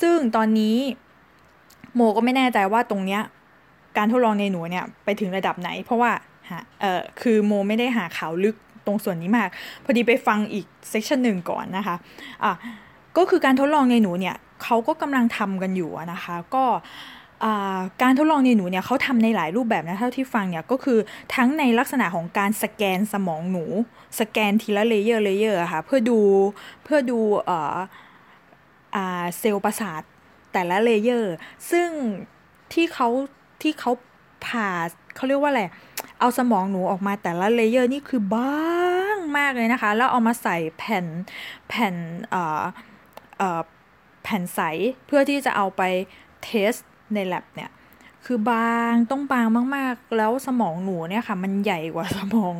A: ซึ่งตอนนี้ โมก็ไม่แน่ใจว่าตรงเนี้ยการทดลองในหนูเนี่ยไปถึงระดับไหน เพราะว่าเออคือโมไม่ได้หาข่าวลึกตรงส่วนนี้มาก พอดีไปฟังอีก session หนึ่งก่อนนะคะอะก็คือการทดลองในหนูเนี่ยเขาก็กำลังทำกันอยู่นะคะ ก็การทดลองในหนูเนี่ยเขาทำในหลายรูปแบบนะเท่าที่ฟังเนี่ยก็คือทั้งในลักษณะของการสแกนสมองหนู สแกนทีละ layer layer ค่ะเพื่อดูเพื่อดูเซลล์ประสาท แต่ละ layer ซึ่งที่เขาที่เขาผ่าเขาเรียกว่าอะไร เอาสมองหนูออกมาแต่ละ layer นี่คือบางมากเลยนะคะ แล้วเอามาใส่แผ่นแผ่นเอ่อเอ่อแผ่นใสเพื่อที่จะเอาไปเทสใน lab เนี่ยคือบางต้องบางมาก ๆ แล้วสมองหนูเนี่ยค่ะ มันใหญ่กว่าสมอง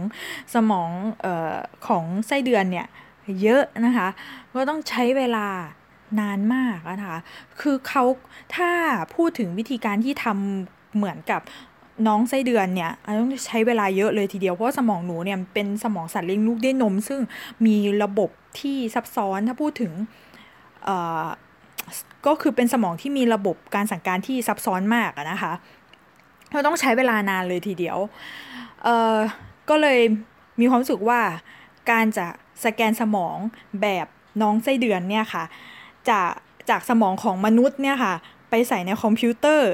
A: สมองออของไส้เดือนเนี่ย เยอะนะคะ ก็ต้องใช้เวลา นานมากนะคะ คือเขาถ้าพูดถึงวิธีการที่ทำเหมือนกับน้องไส้เดือนเนี่ยต้องใช้เวลาเยอะเลยทีเดียว เพราะสมองหนูเนี่ยเป็นสมองสัตว์เลี้ยงลูกด้วยนม ซึ่งมีระบบที่ซับซ้อนถ้าพูดถึงก็คือเป็นสมองที่มีระบบการสั่งการที่ซับซ้อนมากนะคะเราต้องใช้เวลานานเลยทีเดียว เอ่อ ก็เลยมีความรู้สึกว่าการจะสแกนสมองแบบน้องไส้เดือนเนี่ยค่ะ จากจากสมองของมนุษย์เนี่ยค่ะ ไปใส่ในคอมพิวเตอร์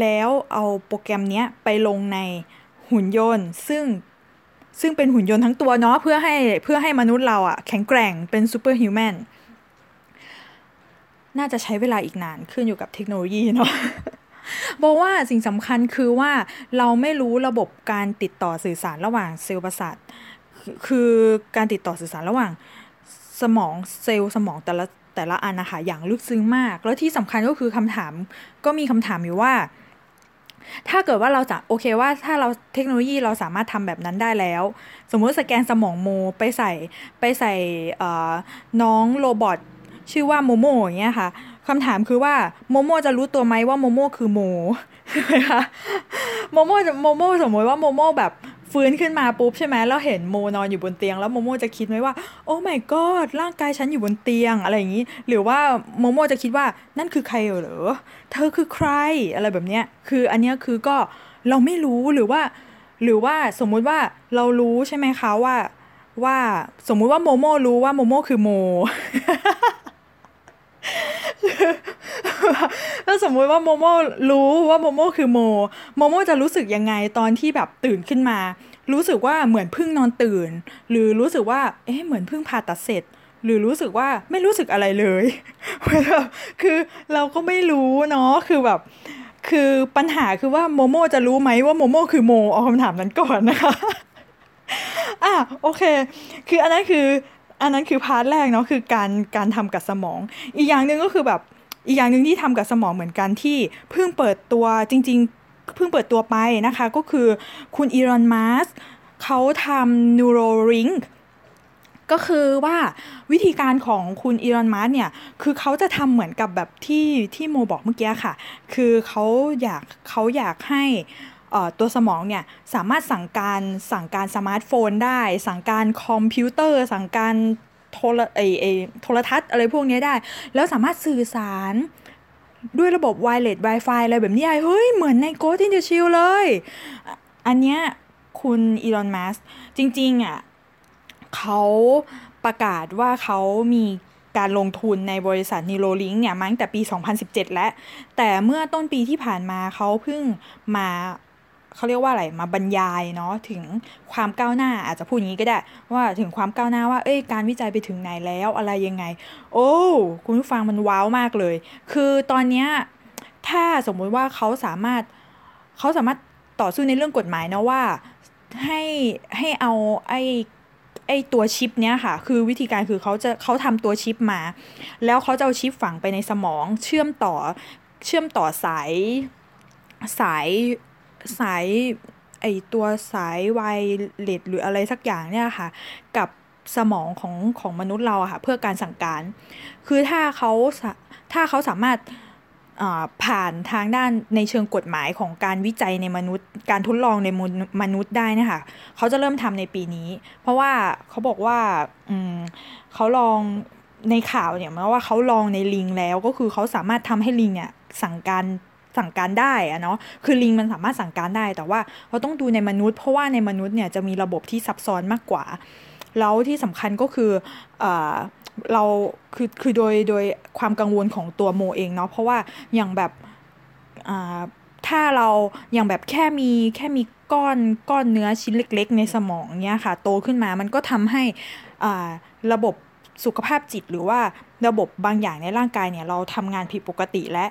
A: แล้วเอาโปรแกรมนี้ไปลงในหุ่นยนต์ ซึ่งซึ่งเป็นหุ่นยนต์ทั้งตัวเนาะเพื่อให้เพื่อให้มนุษย์เราอะแข็งแกร่งเป็น superhuman น่าจะใช้เวลาอีกนานขึ้นอยู่กับเทคโนโลยีเนาะบอกว่าสิ่งสำคัญคือว่าเราไม่รู้ระบบการติดต่อสื่อสารระหว่างเซลล์ประสาทคือการติดต่อสื่อสารระหว่างสมองเซลล์สมองแต่ละ แต่ละอันนะคะอย่างลึกซึ้งมาก แล้วที่สำคัญก็คือคำถามก็มีคำถามอยู่ว่า ถ้าเกิดว่าเราจะโอเคว่าถ้าเราเทคโนโลยีเราสามารถทำแบบนั้นได้แล้ว สมมติสแกนสมองโมไปใส่ไปใส่น้อง robotชื่อว่าโมโมอย่างเงี้ยค่ะคำถามคือว่าโมโมจะรู้ตัวไหมว่าโมโมคือโมใช่ไหมคะโมโมโมโมสมมติว่าโมโมแบบ ฟื้นขึ้นมาปุ๊บใช่ไหมแล้วเห็นโมนอนอยู่บนเตียง แล้วโมโมจะคิดไหมว่า oh my god ร่างกายฉันอยู่บนเตียงอะไรอย่างนี้ หรือว่าโมโมจะคิดว่านั่นคือใครเหรอเธอคือใครอะไรแบบเนี้ยคืออันเนี้ยคือก็เราไม่รู้หรือว่า หรือว่าสมมุติว่าเรารู้ใช่ไหมคะว่าว่าสมมุติว่าโมโมรู้ว่าโมโมคือโม ถ้าสมมุติว่าโมโมรู้ว่าโมโมคือโม โมโมจะรู้สึกยังไงตอนที่แบบตื่นขึ้นมา รู้สึกว่าเหมือนเพิ่งนอนตื่น หรือรู้สึกว่า เอ๊ะเหมือนเพิ่งผ่าตัดเสร็จ หรือรู้สึกว่าไม่รู้สึกอะไรเลยคือเราก็ไม่รู้เนาะคือแบบคือปัญหาคือว่าโมโมจะรู้ไหมว่าโมโมคือโมเอาคำถามนั้นก่อนนะคะ อะโอเค คืออันนั้นคือ อันนั้นคือ part แรกเนาะคือการการทำกับสมอง อีกอย่างหนึ่งก็คือแบบอีกอย่างหนึ่งที่ทำกับสมองเหมือนกันที่เพิ่งเปิดตัวจริง ๆ เพิ่งเปิดตัวไปนะคะ ก็คือคุณอีลอนมัสก์เขาทำ Neuralink ก็คือว่าวิธีการของคุณอีลอนมัสก์เนี่ย คือเขาจะทำเหมือนกับแบบที่ที่โมบอกเมื่อกี้ค่ะ คือเขาอยากเขาอยากให้ ตัวสมองเนี่ยสามารถสั่งการสั่งการสมาร์ทโฟนได้ สั่งการคอมพิวเตอร์ สั่งการโทรไอไอโทรทัศน์อะไรพวกนี้ได้ แล้วสามารถสื่อสารด้วยระบบไวเลส Wi-Fi อะไรแบบนี้เฮ้ย เหมือนใน Ghost in the Shell เลย อันเนี้ยคุณอีลอนมัสก์จริง ๆอะเขาประกาศว่าเขามีการลงทุนในบริษัท n โ u ลิงเนี่ยมาตั้งแต่ปี 2017 แล้ว แต่เมื่อต้นปีที่ผ่านมาเขาเพิ่งมา เขาเรียกว่าอะไรมาบรรยายเนาะถึงความก้าวหน้าอาจจะพูดอย่างนี้ก็ได้ ว่าถึงความก้าวหน้าว่าเอ้ยการวิจัยไปถึงไหนแล้วอะไรยังไง โอ้คุณผู้ฟังมันว้าวมากเลย คือตอนเนี้ยถ้าสมมุติว่าเขาสามารถเขาสามารถต่อสู้ในเรื่องกฎหมายนะว่าให้ให้เอาไอ้ไอตัวชิปเนี้ยค่ะ คือวิธีการคือเขาจะเขาทำตัวชิปมา แล้วเขาจะเอาชิปฝังไปในสมอง เชื่อมต่อเชื่อมต่อสายสาย สายไอตัวสายไวเลสหรืออะไรสักอย่างเนี่ยค่ะ กับสมองของของมนุษย์เราอะค่ะเพื่อการสั่งการ คือถ้าเขาถ้าเขาสามารถผ่านทางด้านในเชิงกฎหมายของการวิจัยในมนุษย์ การทดลองในมนุษย์ได้นะคะเขาจะเริ่มทำในปีนี้ เพราะว่าเขาบอกว่าเขาลองในข่าวเนี่ยมาว่าเขาลองในลิงแล้วก็คือเขาสามารถทำให้ลิงเนี่ยสั่งการ สั่งการได้อะเนาะคือลิงมันสามารถสั่งการได้ แต่ว่าเขาต้องดูในมนุษย์ เพราะว่าในมนุษย์เนี่ยจะมีระบบที่ซับซ้อนมากกว่า แล้วที่สำคัญก็คืออเราคือคือโดยโดยความกังวลของตัวโมเองเนาะเพราะว่าอย่างแบบถ้าเราอย่างแบบแค่มีแค่มีก้อนก้อนเนื้อชิ้นเล็ก ๆ ในสมองเนี้ยค่ะ โตขึ้นมามันก็ทำให้ระบบสุขภาพจิตหรือว่าระบบบางอย่างในร่างกายเนี่ยเราทำงานผิดปกติและ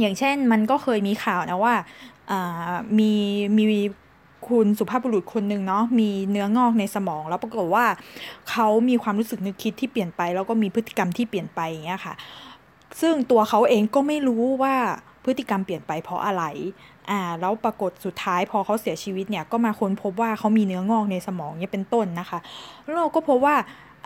A: อย่างเช่นมันก็เคยมีข่าวนะว่ามีมีคุณสุภาพบุรุษคนหนึ่งเนาะมีเนื้องอกในสมอง แล้วปรากฏว่าเขามีความรู้สึกนึกคิดที่เปลี่ยนไป แล้วก็มีพฤติกรรมที่เปลี่ยนไปอย่างเงี้ยค่ะ ซึ่งตัวเขาเองก็ไม่รู้ว่าพฤติกรรมเปลี่ยนไปเพราะอะไรอ่าแล้วปรากฏสุดท้ายพอเขาเสียชีวิตเนี่ยก็มาค้นพบว่าเขามีเนื้องอกในสมองเนี่ยเป็นต้นนะคะแล้วเราก็พบว่า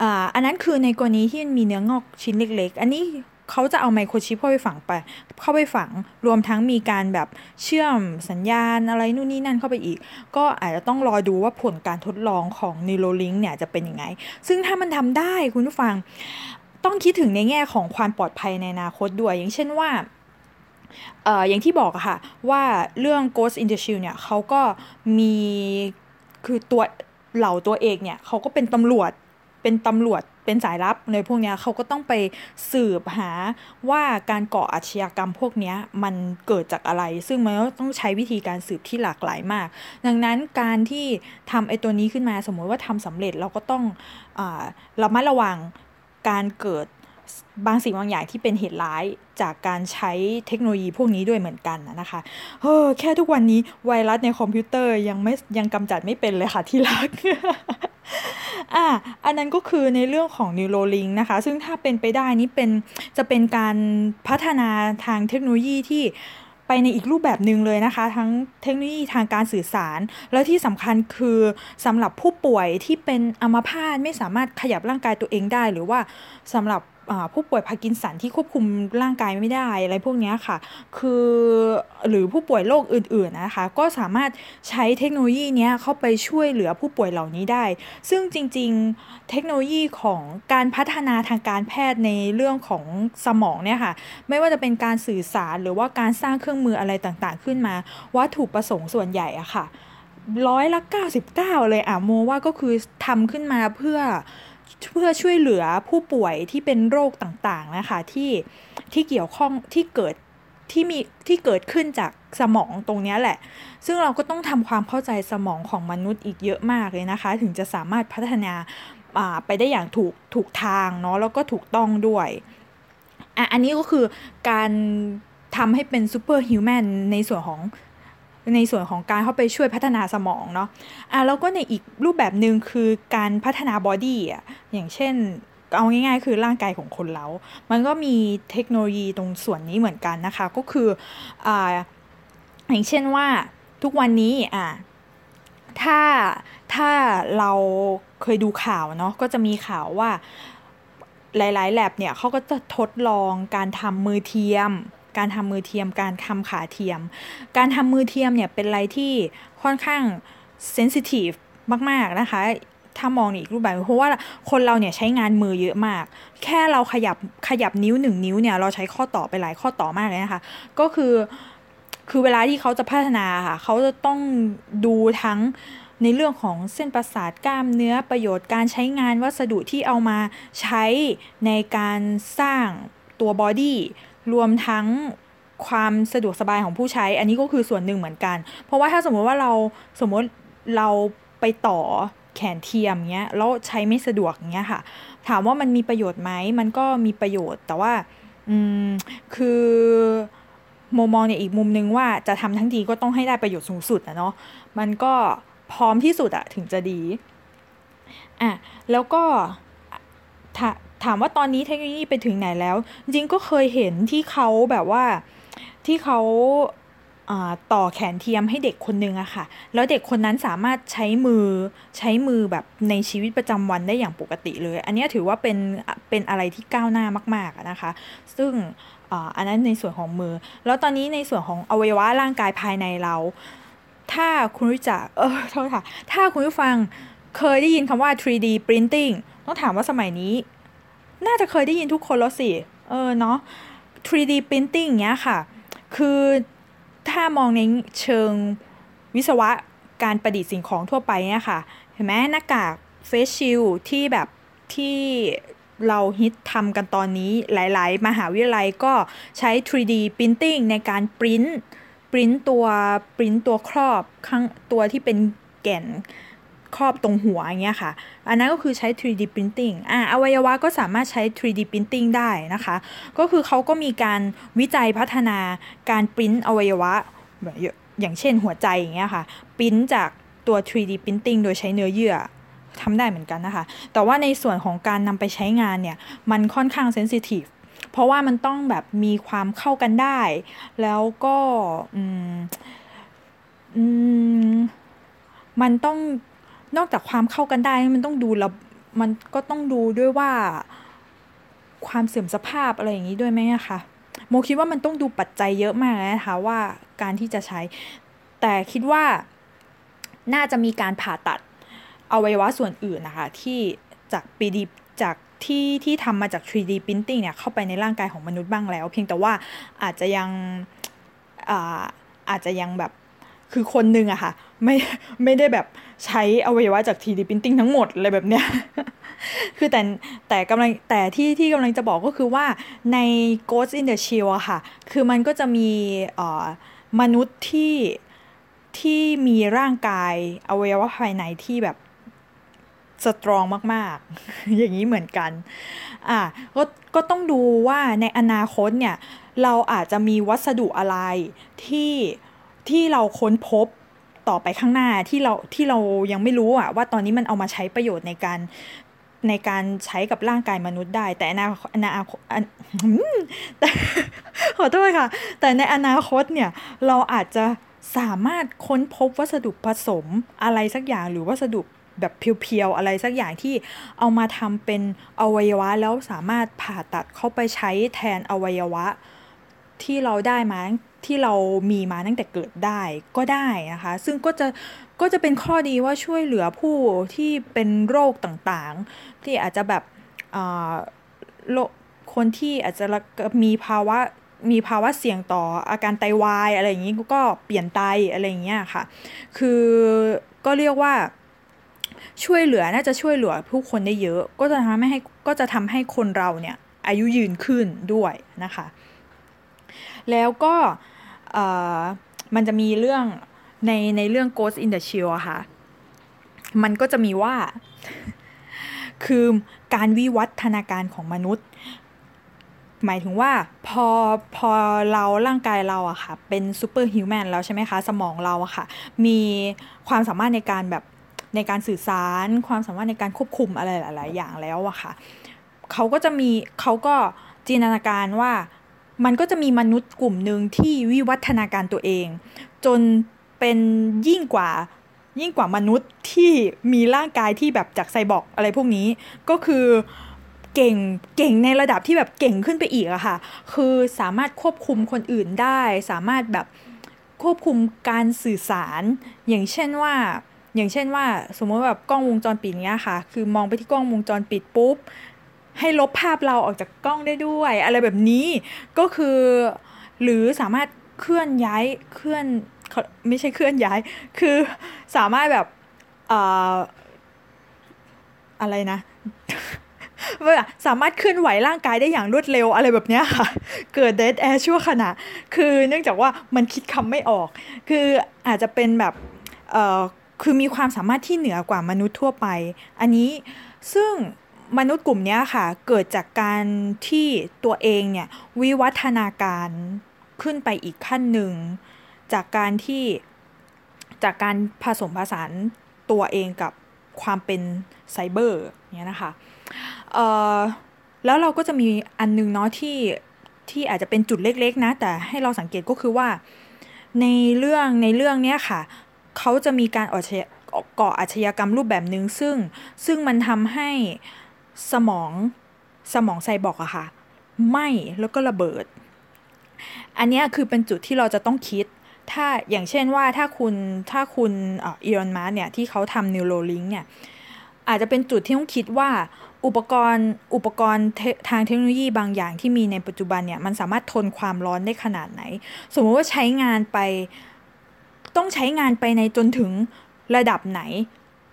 A: อ่าอันนั้นคือในกรณีที่มีเนื้องอกชิ้นเล็ก ๆ อันนี้ เขาจะเอาไมโครชิปเข้าไปฝังไป เข้าไปฝังรวมทั้งมีการแบบเชื่อมสัญญาณอะไรนู่นนี่นั่นเข้าไปอีก ก็อาจจะต้องรอดูว่าผลการทดลองของ Neuralink เนี่ยจะเป็นยังไง ซึ่งถ้ามันทำได้คุณผู้ฟังต้องคิดถึงในแง่ของความปลอดภัยในอนาคตด้วย อย่างเช่นว่าเอ่ออย่างที่บอกอะค่ะ ว่าเรื่อง Ghost in the Shell เนี่ยเขาก็มีคือตัวเหล่าตัวเอกเนี่ยเขาก็เป็นตำรวจเป็นตำรวจ เป็นสายลับในพวกนี้เขาก็ต้องไปสืบหาว่าการก่ออาชญากรรมพวกนี้มันเกิดจากอะไร ซึ่งมันต้องใช้วิธีการสืบที่หลากหลายมาก ดังนั้นการที่ทำไอ้ตัวนี้ขึ้นมาสมมติว่าทำสำเร็จเราก็ต้องอระมัดระวังการเกิด บางสิ่งบางอย่างที่เป็นเหตุร้ายจากการใช้เทคโนโลยีพวกนี้ด้วยเหมือนกันนะคะเฮ้อแค่ทุกวันนี้ไวรัสในคอมพิวเตอร์ยังไม่ยังกำจัดไม่เป็นเลยค่ะที่รักอ่าอันนั้นก็คือในเรื่องของ Neuralink นะคะ ซึ่งถ้าเป็นไปได้นี่เป็นจะเป็นการพัฒนาทางเทคโนโลยีที่ไปในอีกรูปแบบหนึ่งเลยนะคะ ทั้งเทคโนโลยีทางการสื่อสาร แล้วที่สำคัญคือสำหรับผู้ป่วยที่เป็นอัมพาตไม่สามารถขยับร่างกายตัวเองได้ หรือว่าสำหรับ ผู้ป่วยพาร์กินสันที่ควบคุมร่างกายไม่ได้อะไรพวกนี้ค่ะ คือหรือผู้ป่วยโรคอื่นๆนะคะ ก็สามารถใช้เทคโนโลยีนี้เข้าไปช่วยเหลือผู้ป่วยเหล่านี้ได้ ซึ่งจริงๆ เทคโนโลยีของการพัฒนาทางการแพทย์ในเรื่องของสมองเนี่ยค่ะ ไม่ว่าจะเป็นการสื่อสารหรือว่าการสร้างเครื่องมืออะไรต่างๆ ขึ้นมาวัตถุประสงค์ส่วนใหญ่อะค่ะร้อยละ 99 เลยอะโมว่าก็คือทำขึ้นมาเพื่อ เพื่อช่วยเหลือผู้ป่วยที่เป็นโรคต่างๆนะคะที่ที่เกี่ยวข้องที่เกิดที่มีที่เกิดขึ้นจากสมองตรงนี้แหละ ซึ่งเราก็ต้องทำความเข้าใจสมองของมนุษย์อีกเยอะมากเลยนะคะ ถึงจะสามารถพัฒนาไปได้อย่างถูกถูกทางเนาะแล้วก็ถูกต้องด้วยอะอันนี้ก็คือการทำให้เป็น superhuman ในส่วนของ ในส่วนของการเข้าไปช่วยพัฒนาสมองเนาะอะแล้วก็ในอีกรูปแบบหนึ่งคือการพัฒนา body อะอย่างเช่นเอาง่ายๆ คือร่างกายของคนเรา มันก็มีเทคโนโลยีตรงส่วนนี้เหมือนกันนะคะ ก็คืออ่าอย่างเช่นว่าทุกวันนี้อะถ้าถ้าเราเคยดูข่าวเนาะก็จะมีข่าวว่าหลายๆแลบเนี่ยเขาก็จะทดลองการทำมือเทียม การทำมือเทียม การทำขาเทียม การทำมือเทียมเนี่ยเป็นอะไรที่ค่อนข้างเซนซิทีฟมาก ๆ นะคะถ้ามองอีกรูปแบบเพราะว่าคนเราเนี่ยใช้งานมือเยอะมาก แค่เราขยับขยับนิ้วหนึ่งนิ้วเนี่ยเราใช้ข้อต่อไปหลายข้อต่อมากเลยนะคะ ก็คือคือเวลาที่เขาจะพัฒนาค่ะเขาจะต้องดูทั้งในเรื่องของเส้นประสาทกล้ามเนื้อประโยชน์การใช้งานวัสดุที่เอามาใช้ในการสร้างตัวบอดี้ รวมทั้งความสะดวกสบายของผู้ใช้ อันนี้ก็คือส่วนหนึ่งเหมือนกัน เพราะว่าถ้าสมมติว่าเราสมมติเราไปต่อแขนเทียมเงี้ยแล้วใช้ไม่สะดวกเงี้ยค่ะ ถามว่ามันมีประโยชน์ไหมมันก็มีประโยชน์ แต่ว่าอืมคือมมองเนี่ยอีกมุมนึงว่าจะทำทั้งทีก็ต้องให้ได้ประโยชน์สูงสุดนะเนาะมันก็พร้อมที่สุดอะถึงจะดีอะแล้วก็ ถามว่าตอนนี้เทคโนโลยีไปถึงไหนแล้ว จริงก็เคยเห็นที่เขาแบบว่าที่เขาต่อแขนเทียมให้เด็กคนนึงอะค่ะ แล้วเด็กคนนั้นสามารถใช้มือใช้มือแบบในชีวิตประจำวันได้อย่างปกติเลย อันนี้ถือว่าเป็นเป็นอะไรที่ก้าวหน้ามากๆนะคะ ซึ่งอันนั้นในส่วนของมือ แล้วตอนนี้ในส่วนของอวัยวะร่างกายภายในเรา ถ้าคุณรู้จักเออโทษค่ะ ถ้าคุณผู้ฟังเคยได้ยินคำว่า 3D printing ต้องถามว่าสมัยนี้ น่าจะเคยได้ยินทุกคนแล้วสิ เออเนาะ 3D printing เนี้ยค่ะ คือถ้ามองในเชิงวิศวะการประดิษฐ์สิ่งของทั่วไปเนี่ยค่ะ เห็นไหมหน้ากากเฟสชิลที่แบบที่เราฮิตทำกันตอนนี้หลาย ๆ มหาวิทยาลัยก็ใช้ 3D printing ในการปริ้นปริ้นตัวปริ้นตัวครอบข้างตัวที่เป็นแก่น ครอบตรงหัวอย่างเงี้ยค่ะ อันนั้นก็คือใช้ 3D printing อ่าอวัยวะก็สามารถใช้ 3D printing ได้นะคะ ก็คือเขาก็มีการวิจัยพัฒนาการปริ้นอวัยวะแบบอย่างเช่นหัวใจอย่างเงี้ยค่ะปริ้นจากตัว 3D printing โดยใช้เนื้อเยื่อทำได้เหมือนกันนะคะ แต่ว่าในส่วนของการนำไปใช้งานเนี่ย มันค่อนข้างเซนซิทีฟเพราะว่ามันต้องแบบมีความเข้ากันได้ แล้วก็ อืม อืม มันต้อง นอกจากความเข้ากันได้มันต้องดูแล้วมันก็ต้องดูด้วยว่าความเสื่อมสภาพอะไรอย่างนี้ด้วยไหมคะโมคิดว่ามันต้องดูปัจจัยเยอะมากนะคะว่าการที่จะใช้ แต่คิดว่าน่าจะมีการผ่าตัดอวัยวะส่วนอื่นนะคะที่จากปีดีจากที่ที่ทำมาจาก 3D printing เนี่ยเข้าไปในร่างกายของมนุษย์บ้างแล้ว เพียงแต่ว่าอาจจะยังอาอาจจะยังแบบ คือคนหนึ่งอะค่ะ ไม่ไม่ได้แบบใช้อวัยวะจาก 3D printing ทั้งหมดอะไรแบบเนี้ยคือแต่แต่กำลังแต่ที่ที่กำลังจะบอกก็คือว่าใน Ghost in the Shell อะค่ะ คือมันก็จะมีมนุษย์ที่ที่มีร่างกายอวัยวะภายในที่แบบสตรองมาก ๆ อย่างนี้เหมือนกัน อะก็ก็ต้องดูว่าในอนาคตเนี่ย เราอาจจะมีวัสดุอะไรที่ ที่เราค้นพบต่อไปข้างหน้าที่เราที่เรายังไม่รู้อะว่าตอนนี้มันเอามาใช้ประโยชน์ในการในการใช้กับร่างกายมนุษย์ได้ แต่อนาอนาคตแต่ขอโทษค่ะ แต่ในอนาคตเนี่ยเราอาจจะสามารถค้นพบวัสดุผสมอะไรสักอย่างหรือวัสดุแบบเพียวๆอะไรสักอย่างที่เอามาทำเป็นอวัยวะแล้วสามารถผ่าตัดเข้าไปใช้แทนอวัยวะที่เราได้มา ที่เรามีมาตั้งแต่เกิดได้ก็ได้นะคะ ซึ่งก็จะก็จะเป็นข้อดีว่าช่วยเหลือผู้ที่เป็นโรคต่างๆ ที่อาจจะแบบโรคคนที่อาจจะมีภาวะมีภาวะเสี่ยงต่ออาการไตาวายอะไรอย่างนี้ก็เปลี่ยนไตอะไรอย่างเงี้ยค่ะ คือก็เรียกว่าช่วยเหลือน่าจะช่วยเหลือผู้คนได้เยอะ ก็จะทำให้ก็จะทำให้คนเราเนี่ยอายุยืนขึ้นด้วยนะคะ แล้วก็ มันจะมีเรื่องในในเรื่อง Ghost in the Shell ค่ะ มันก็จะมีว่า คือการวิวัฒนาการของมนุษย์ หมายถึงว่าพอพอเราร่างกายเราอะค่ะ เป็นซูเปอร์ฮิวแมนแล้วใช่ไหมคะ สมองเราอะค่ะ มีความสามารถในการแบบในการสื่อสารความสามารถในการควบคุมอะไรหลาย ๆ อย่างแล้วอะค่ะ เขาก็จะมีเขาก็จินตนาการว่า มันก็จะมีมนุษย์กลุ่มหนึ่งที่วิวัฒนาการตัวเอง จนเป็นยิ่งกว่ายิ่งกว่ามนุษย์ที่มีร่างกายที่แบบจากไซบอร์กอะไรพวกนี้ ก็คือเก่งเก่งในระดับที่แบบเก่งขึ้นไปอีกอะค่ะ คือสามารถควบคุมคนอื่นได้ สามารถแบบควบคุมการสื่อสาร อย่างเช่นว่า อย่างเช่นว่า สมมติแบบกล้องวงจรปิดเนี้ยค่ะ คือมองไปที่กล้องวงจรปิดปุ๊บ ให้ลบภาพเราออกจากกล้องได้ด้วย อะไรแบบนี้ก็คือ หรือสามารถเคลื่อนย้ายเคลื่อนไม่ใช่เคลื่อนย้าย คือสามารถแบบออะไรนะว่าสามารถเคลื่อนไหวร่างกายได้อย่างรวดเร็วอะไรแบบนี้ค่ะ เกิดเดดแอร์ชั่วขณะ คือเนื่องจากว่ามันคิดคำไม่ออก คืออาจจะเป็นแบบคือมีความสามารถที่เหนือกว่ามนุษย์ทั่วไป อันนี้ซึ่ง มนุษย์กลุ่มนี้ค่ะ เกิดจากการที่ตัวเองเนี่ยวิวัฒนาการขึ้นไปอีกขั้นหนึ่ง จากการที่จากการผสมผสานตัวเองกับความเป็นไซเบอร์เนี่ยนะคะแล้วเราก็จะมีอันนึงเนาะที่ที่อาจจะเป็นจุดเล็กๆนะ แต่ให้เราสังเกตก็คือว่า ในเรื่องในเรื่องเนี้ยค่ะ เขาจะมีการก่ออาชญากรรมรูปแบบหนึ่งซึ่งซึ่งมันทำให้ สมองสมองไซบอร์กอะค่ะไหม้แล้วก็ระเบิด อันนี้คือเป็นจุดที่เราจะต้องคิด ถ้าอย่างเช่นว่าถ้าคุณถ้าคุณอีลอนมัสก์เนี่ยที่เขาทำ Neuralink เนี่ยอาจจะเป็นจุดที่ต้องคิดว่าอุปกรณ์อุปกรณ์ทางเทคโนโลยีบางอย่างที่มีในปัจจุบันเนี่ย มันสามารถทนความร้อนได้ขนาดไหน สมมติว่าใช้งานไปต้องใช้งานไปในจนถึงระดับไหน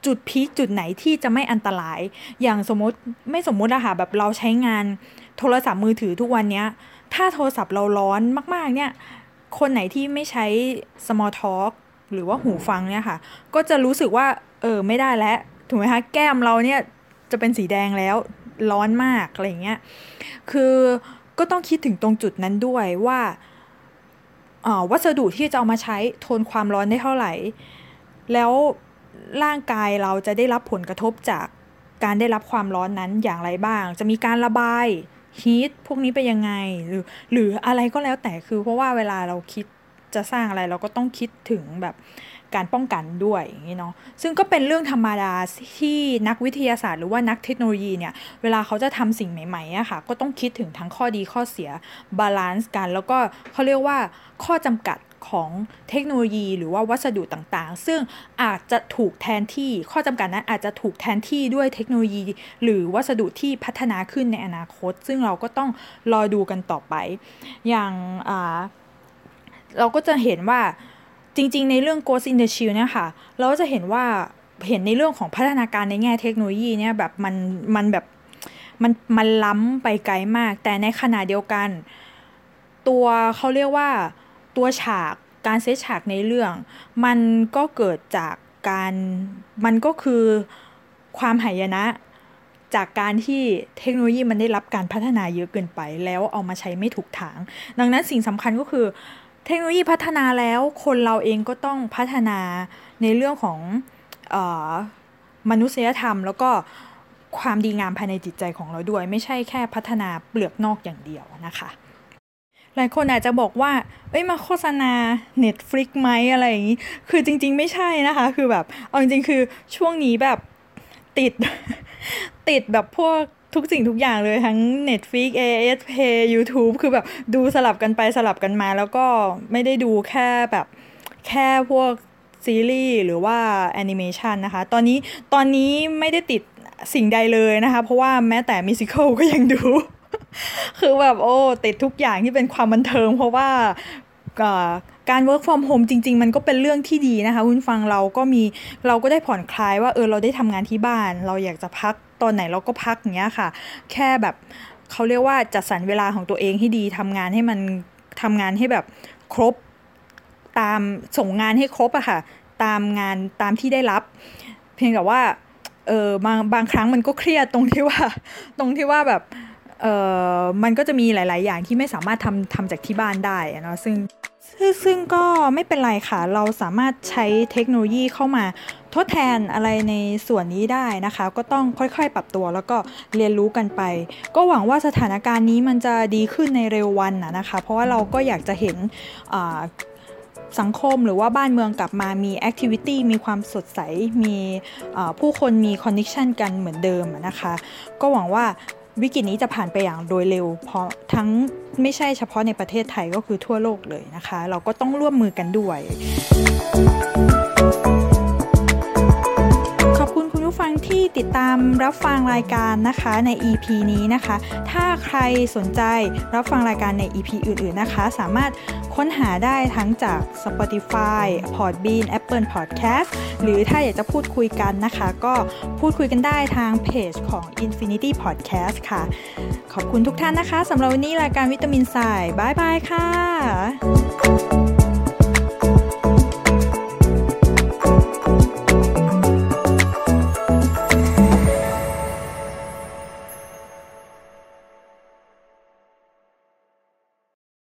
A: จุดพีคจุดไหนที่จะไม่อันตราย อย่างสมมติไม่สมมติอะค่ะแบบเราใช้งานโทรศัพท์มือถือทุกวันเนี้ย ถ้าโทรศัพท์เราร้อนมาก ๆ เนี่ย คนไหนที่ไม่ใช้ small talk หรือว่าหูฟังเนี่ยค่ะ ก็จะรู้สึกว่า เออ ไม่ได้แล้ว ถูกไหมคะ แก้มเราเนี่ย จะเป็นสีแดงแล้ว ร้อนมาก อะไรเงี้ย คือก็ต้องคิดถึงตรงจุดนั้นด้วยว่าวัสดุที่จะเอามาใช้ทนความร้อนได้เท่าไหร่ แล้ว ร่างกายเราจะได้รับผลกระทบจากการได้รับความร้อนนั้นอย่างไรบ้าง จะมีการระบายฮีทพวกนี้ไปยังไง หรือหรืออะไรก็แล้วแต่คือเพราะว่าเวลาเราคิดจะสร้างอะไรเราก็ต้องคิดถึงแบบการป้องกันด้วยอย่างนี้เนาะซึ่งก็เป็นเรื่องธรรมดาที่นักวิทยาศาสตร์หรือว่านักเทคโนโลยีเนี่ย เวลาเขาจะทำสิ่งใหม่ๆอะค่ะ ก็ต้องคิดถึงทั้งข้อดีข้อเสีย balance กัน แล้วก็เขาเรียกว่าข้อจำกัด ของเทคโนโลยี หรือว่าวัสดุต่างๆ ซึ่งอาจจะถูกแทนที่ข้อจำกัดนั้นอาจจะถูกแทนที่ด้วยเทคโนโลยี หรือวัสดุที่พัฒนาขึ้นในอนาคต ซึ่งเราก็ต้องรอดูกันต่อไป อย่างเราก็จะเห็นว่าจริง ๆ ในเรื่อง Ghost in the Shield เนี่ยค่ะ เราก็จะเห็นว่าเห็นในเรื่องของพัฒนาการในแง่เทคโนโลยีเนี่ยแบบมันมันแบบมันมันล้ำไปไกลมาก แต่ในขณะเดียวกัน ตัวเขาเรียกว่า ตัวฉากการเซตฉากในเรื่อง มันก็เกิดจากการมันก็คือความหายนะ จากการที่เทคโนโลยีมันได้รับการพัฒนาเยอะเกินไป แล้วเอามาใช้ไม่ถูกทาง ดังนั้นสิ่งสำคัญก็คือ เทคโนโลยีพัฒนาแล้วคนเราเองก็ต้องพัฒนาในเรื่องของอมนุษยธรรม แล้วก็ความดีงามภายในจิตใจของเราด้วย ไม่ใช่แค่พัฒนาเปลือกนอกอย่างเดียวนะคะ หลายคนอาจจะบอกว่า เอ้ยมาโฆษณา Netflix ไหมอะไรอย่างนี้ คือจริง ๆ ไม่ใช่นะคะ คือแบบ เอาจริง ๆ คือช่วงนี้แบบติด ติดแบบพวกทุกสิ่งทุกอย่างเลยทั้ง Netflix AS Pay YouTube คือแบบดูสลับกันไปสลับกันมา แล้วก็ไม่ได้ดูแค่แบบแค่พวกซีรีส์หรือว่าแอนิเมชันนะคะ ตอนนี้ตอนนี้ไม่ได้ติดสิ่งใดเลยนะคะ เพราะว่าแม้แต่มิวสิควลก็ยังดู คือแบบโอ้ติดทุกอย่างที่เป็นความบันเทิง เพราะว่าการ work from home จริง ๆ มันก็เป็นเรื่องที่ดีนะคะคุณฟังเราก็มีเราก็ได้ผ่อนคลายว่าเออเราได้ทำงานที่บ้าน เราอยากจะพักตอนไหนเราก็พักอย่างเงี้ยค่ะ แค่แบบเขาเรียกว่าจัดสรรเวลาของตัวเองให้ดีทำงานให้มันทำงานให้แบบครบตามส่งงานให้ครบอะค่ะ ตามงานตามที่ได้รับ เพียงแต่ว่าเออบางบางครั้งมันก็เครียดตรงที่ว่า ตรงที่ว่าแบบ เออะมันก็จะมีหลาย ๆ อย่างที่ไม่สามารถทำทำจากที่บ้านได้นะซึ่งซึ่งก็ไม่เป็นไรค่ะ เราสามารถใช้เทคโนโลยีเข้ามาทดแทนอะไรในส่วนนี้ได้นะคะ ก็ต้องค่อยๆ ปรับตัวแล้วก็เรียนรู้กันไป ก็หวังว่าสถานการณ์นี้มันจะดีขึ้นในเร็ววันนะคะ เพราะว่าเราก็อยากจะเห็นสังคมหรือว่าบ้านเมืองกลับมามี activity มีความสดใส มีผู้คนมี connection กันเหมือนเดิมนะคะ ก็หวังว่า วิกฤตนี้จะผ่านไปอย่างโดยเร็ว เพราะทั้งไม่ใช่เฉพาะในประเทศไทยก็คือทั่วโลกเลยนะคะ เราก็ต้องร่วมมือกันด้วย งที่ติดตามรับฟังรายการนะคะใน EP นี้นะคะ ถ้าใครสนใจรับฟังรายการใน EP อื่นๆนะคะ สามารถค้นหาได้ทั้งจาก Spotify, Podbean, Apple Podcast หรือถ้าอยากจะพูดคุยกันนะคะ ก็พูดคุยกันได้ทางเพจของ Infinity Podcast ค่ะ ขอบคุณทุกท่านนะคะสำหรับวันนี้รายการวิตามินไซบายบายค่ะ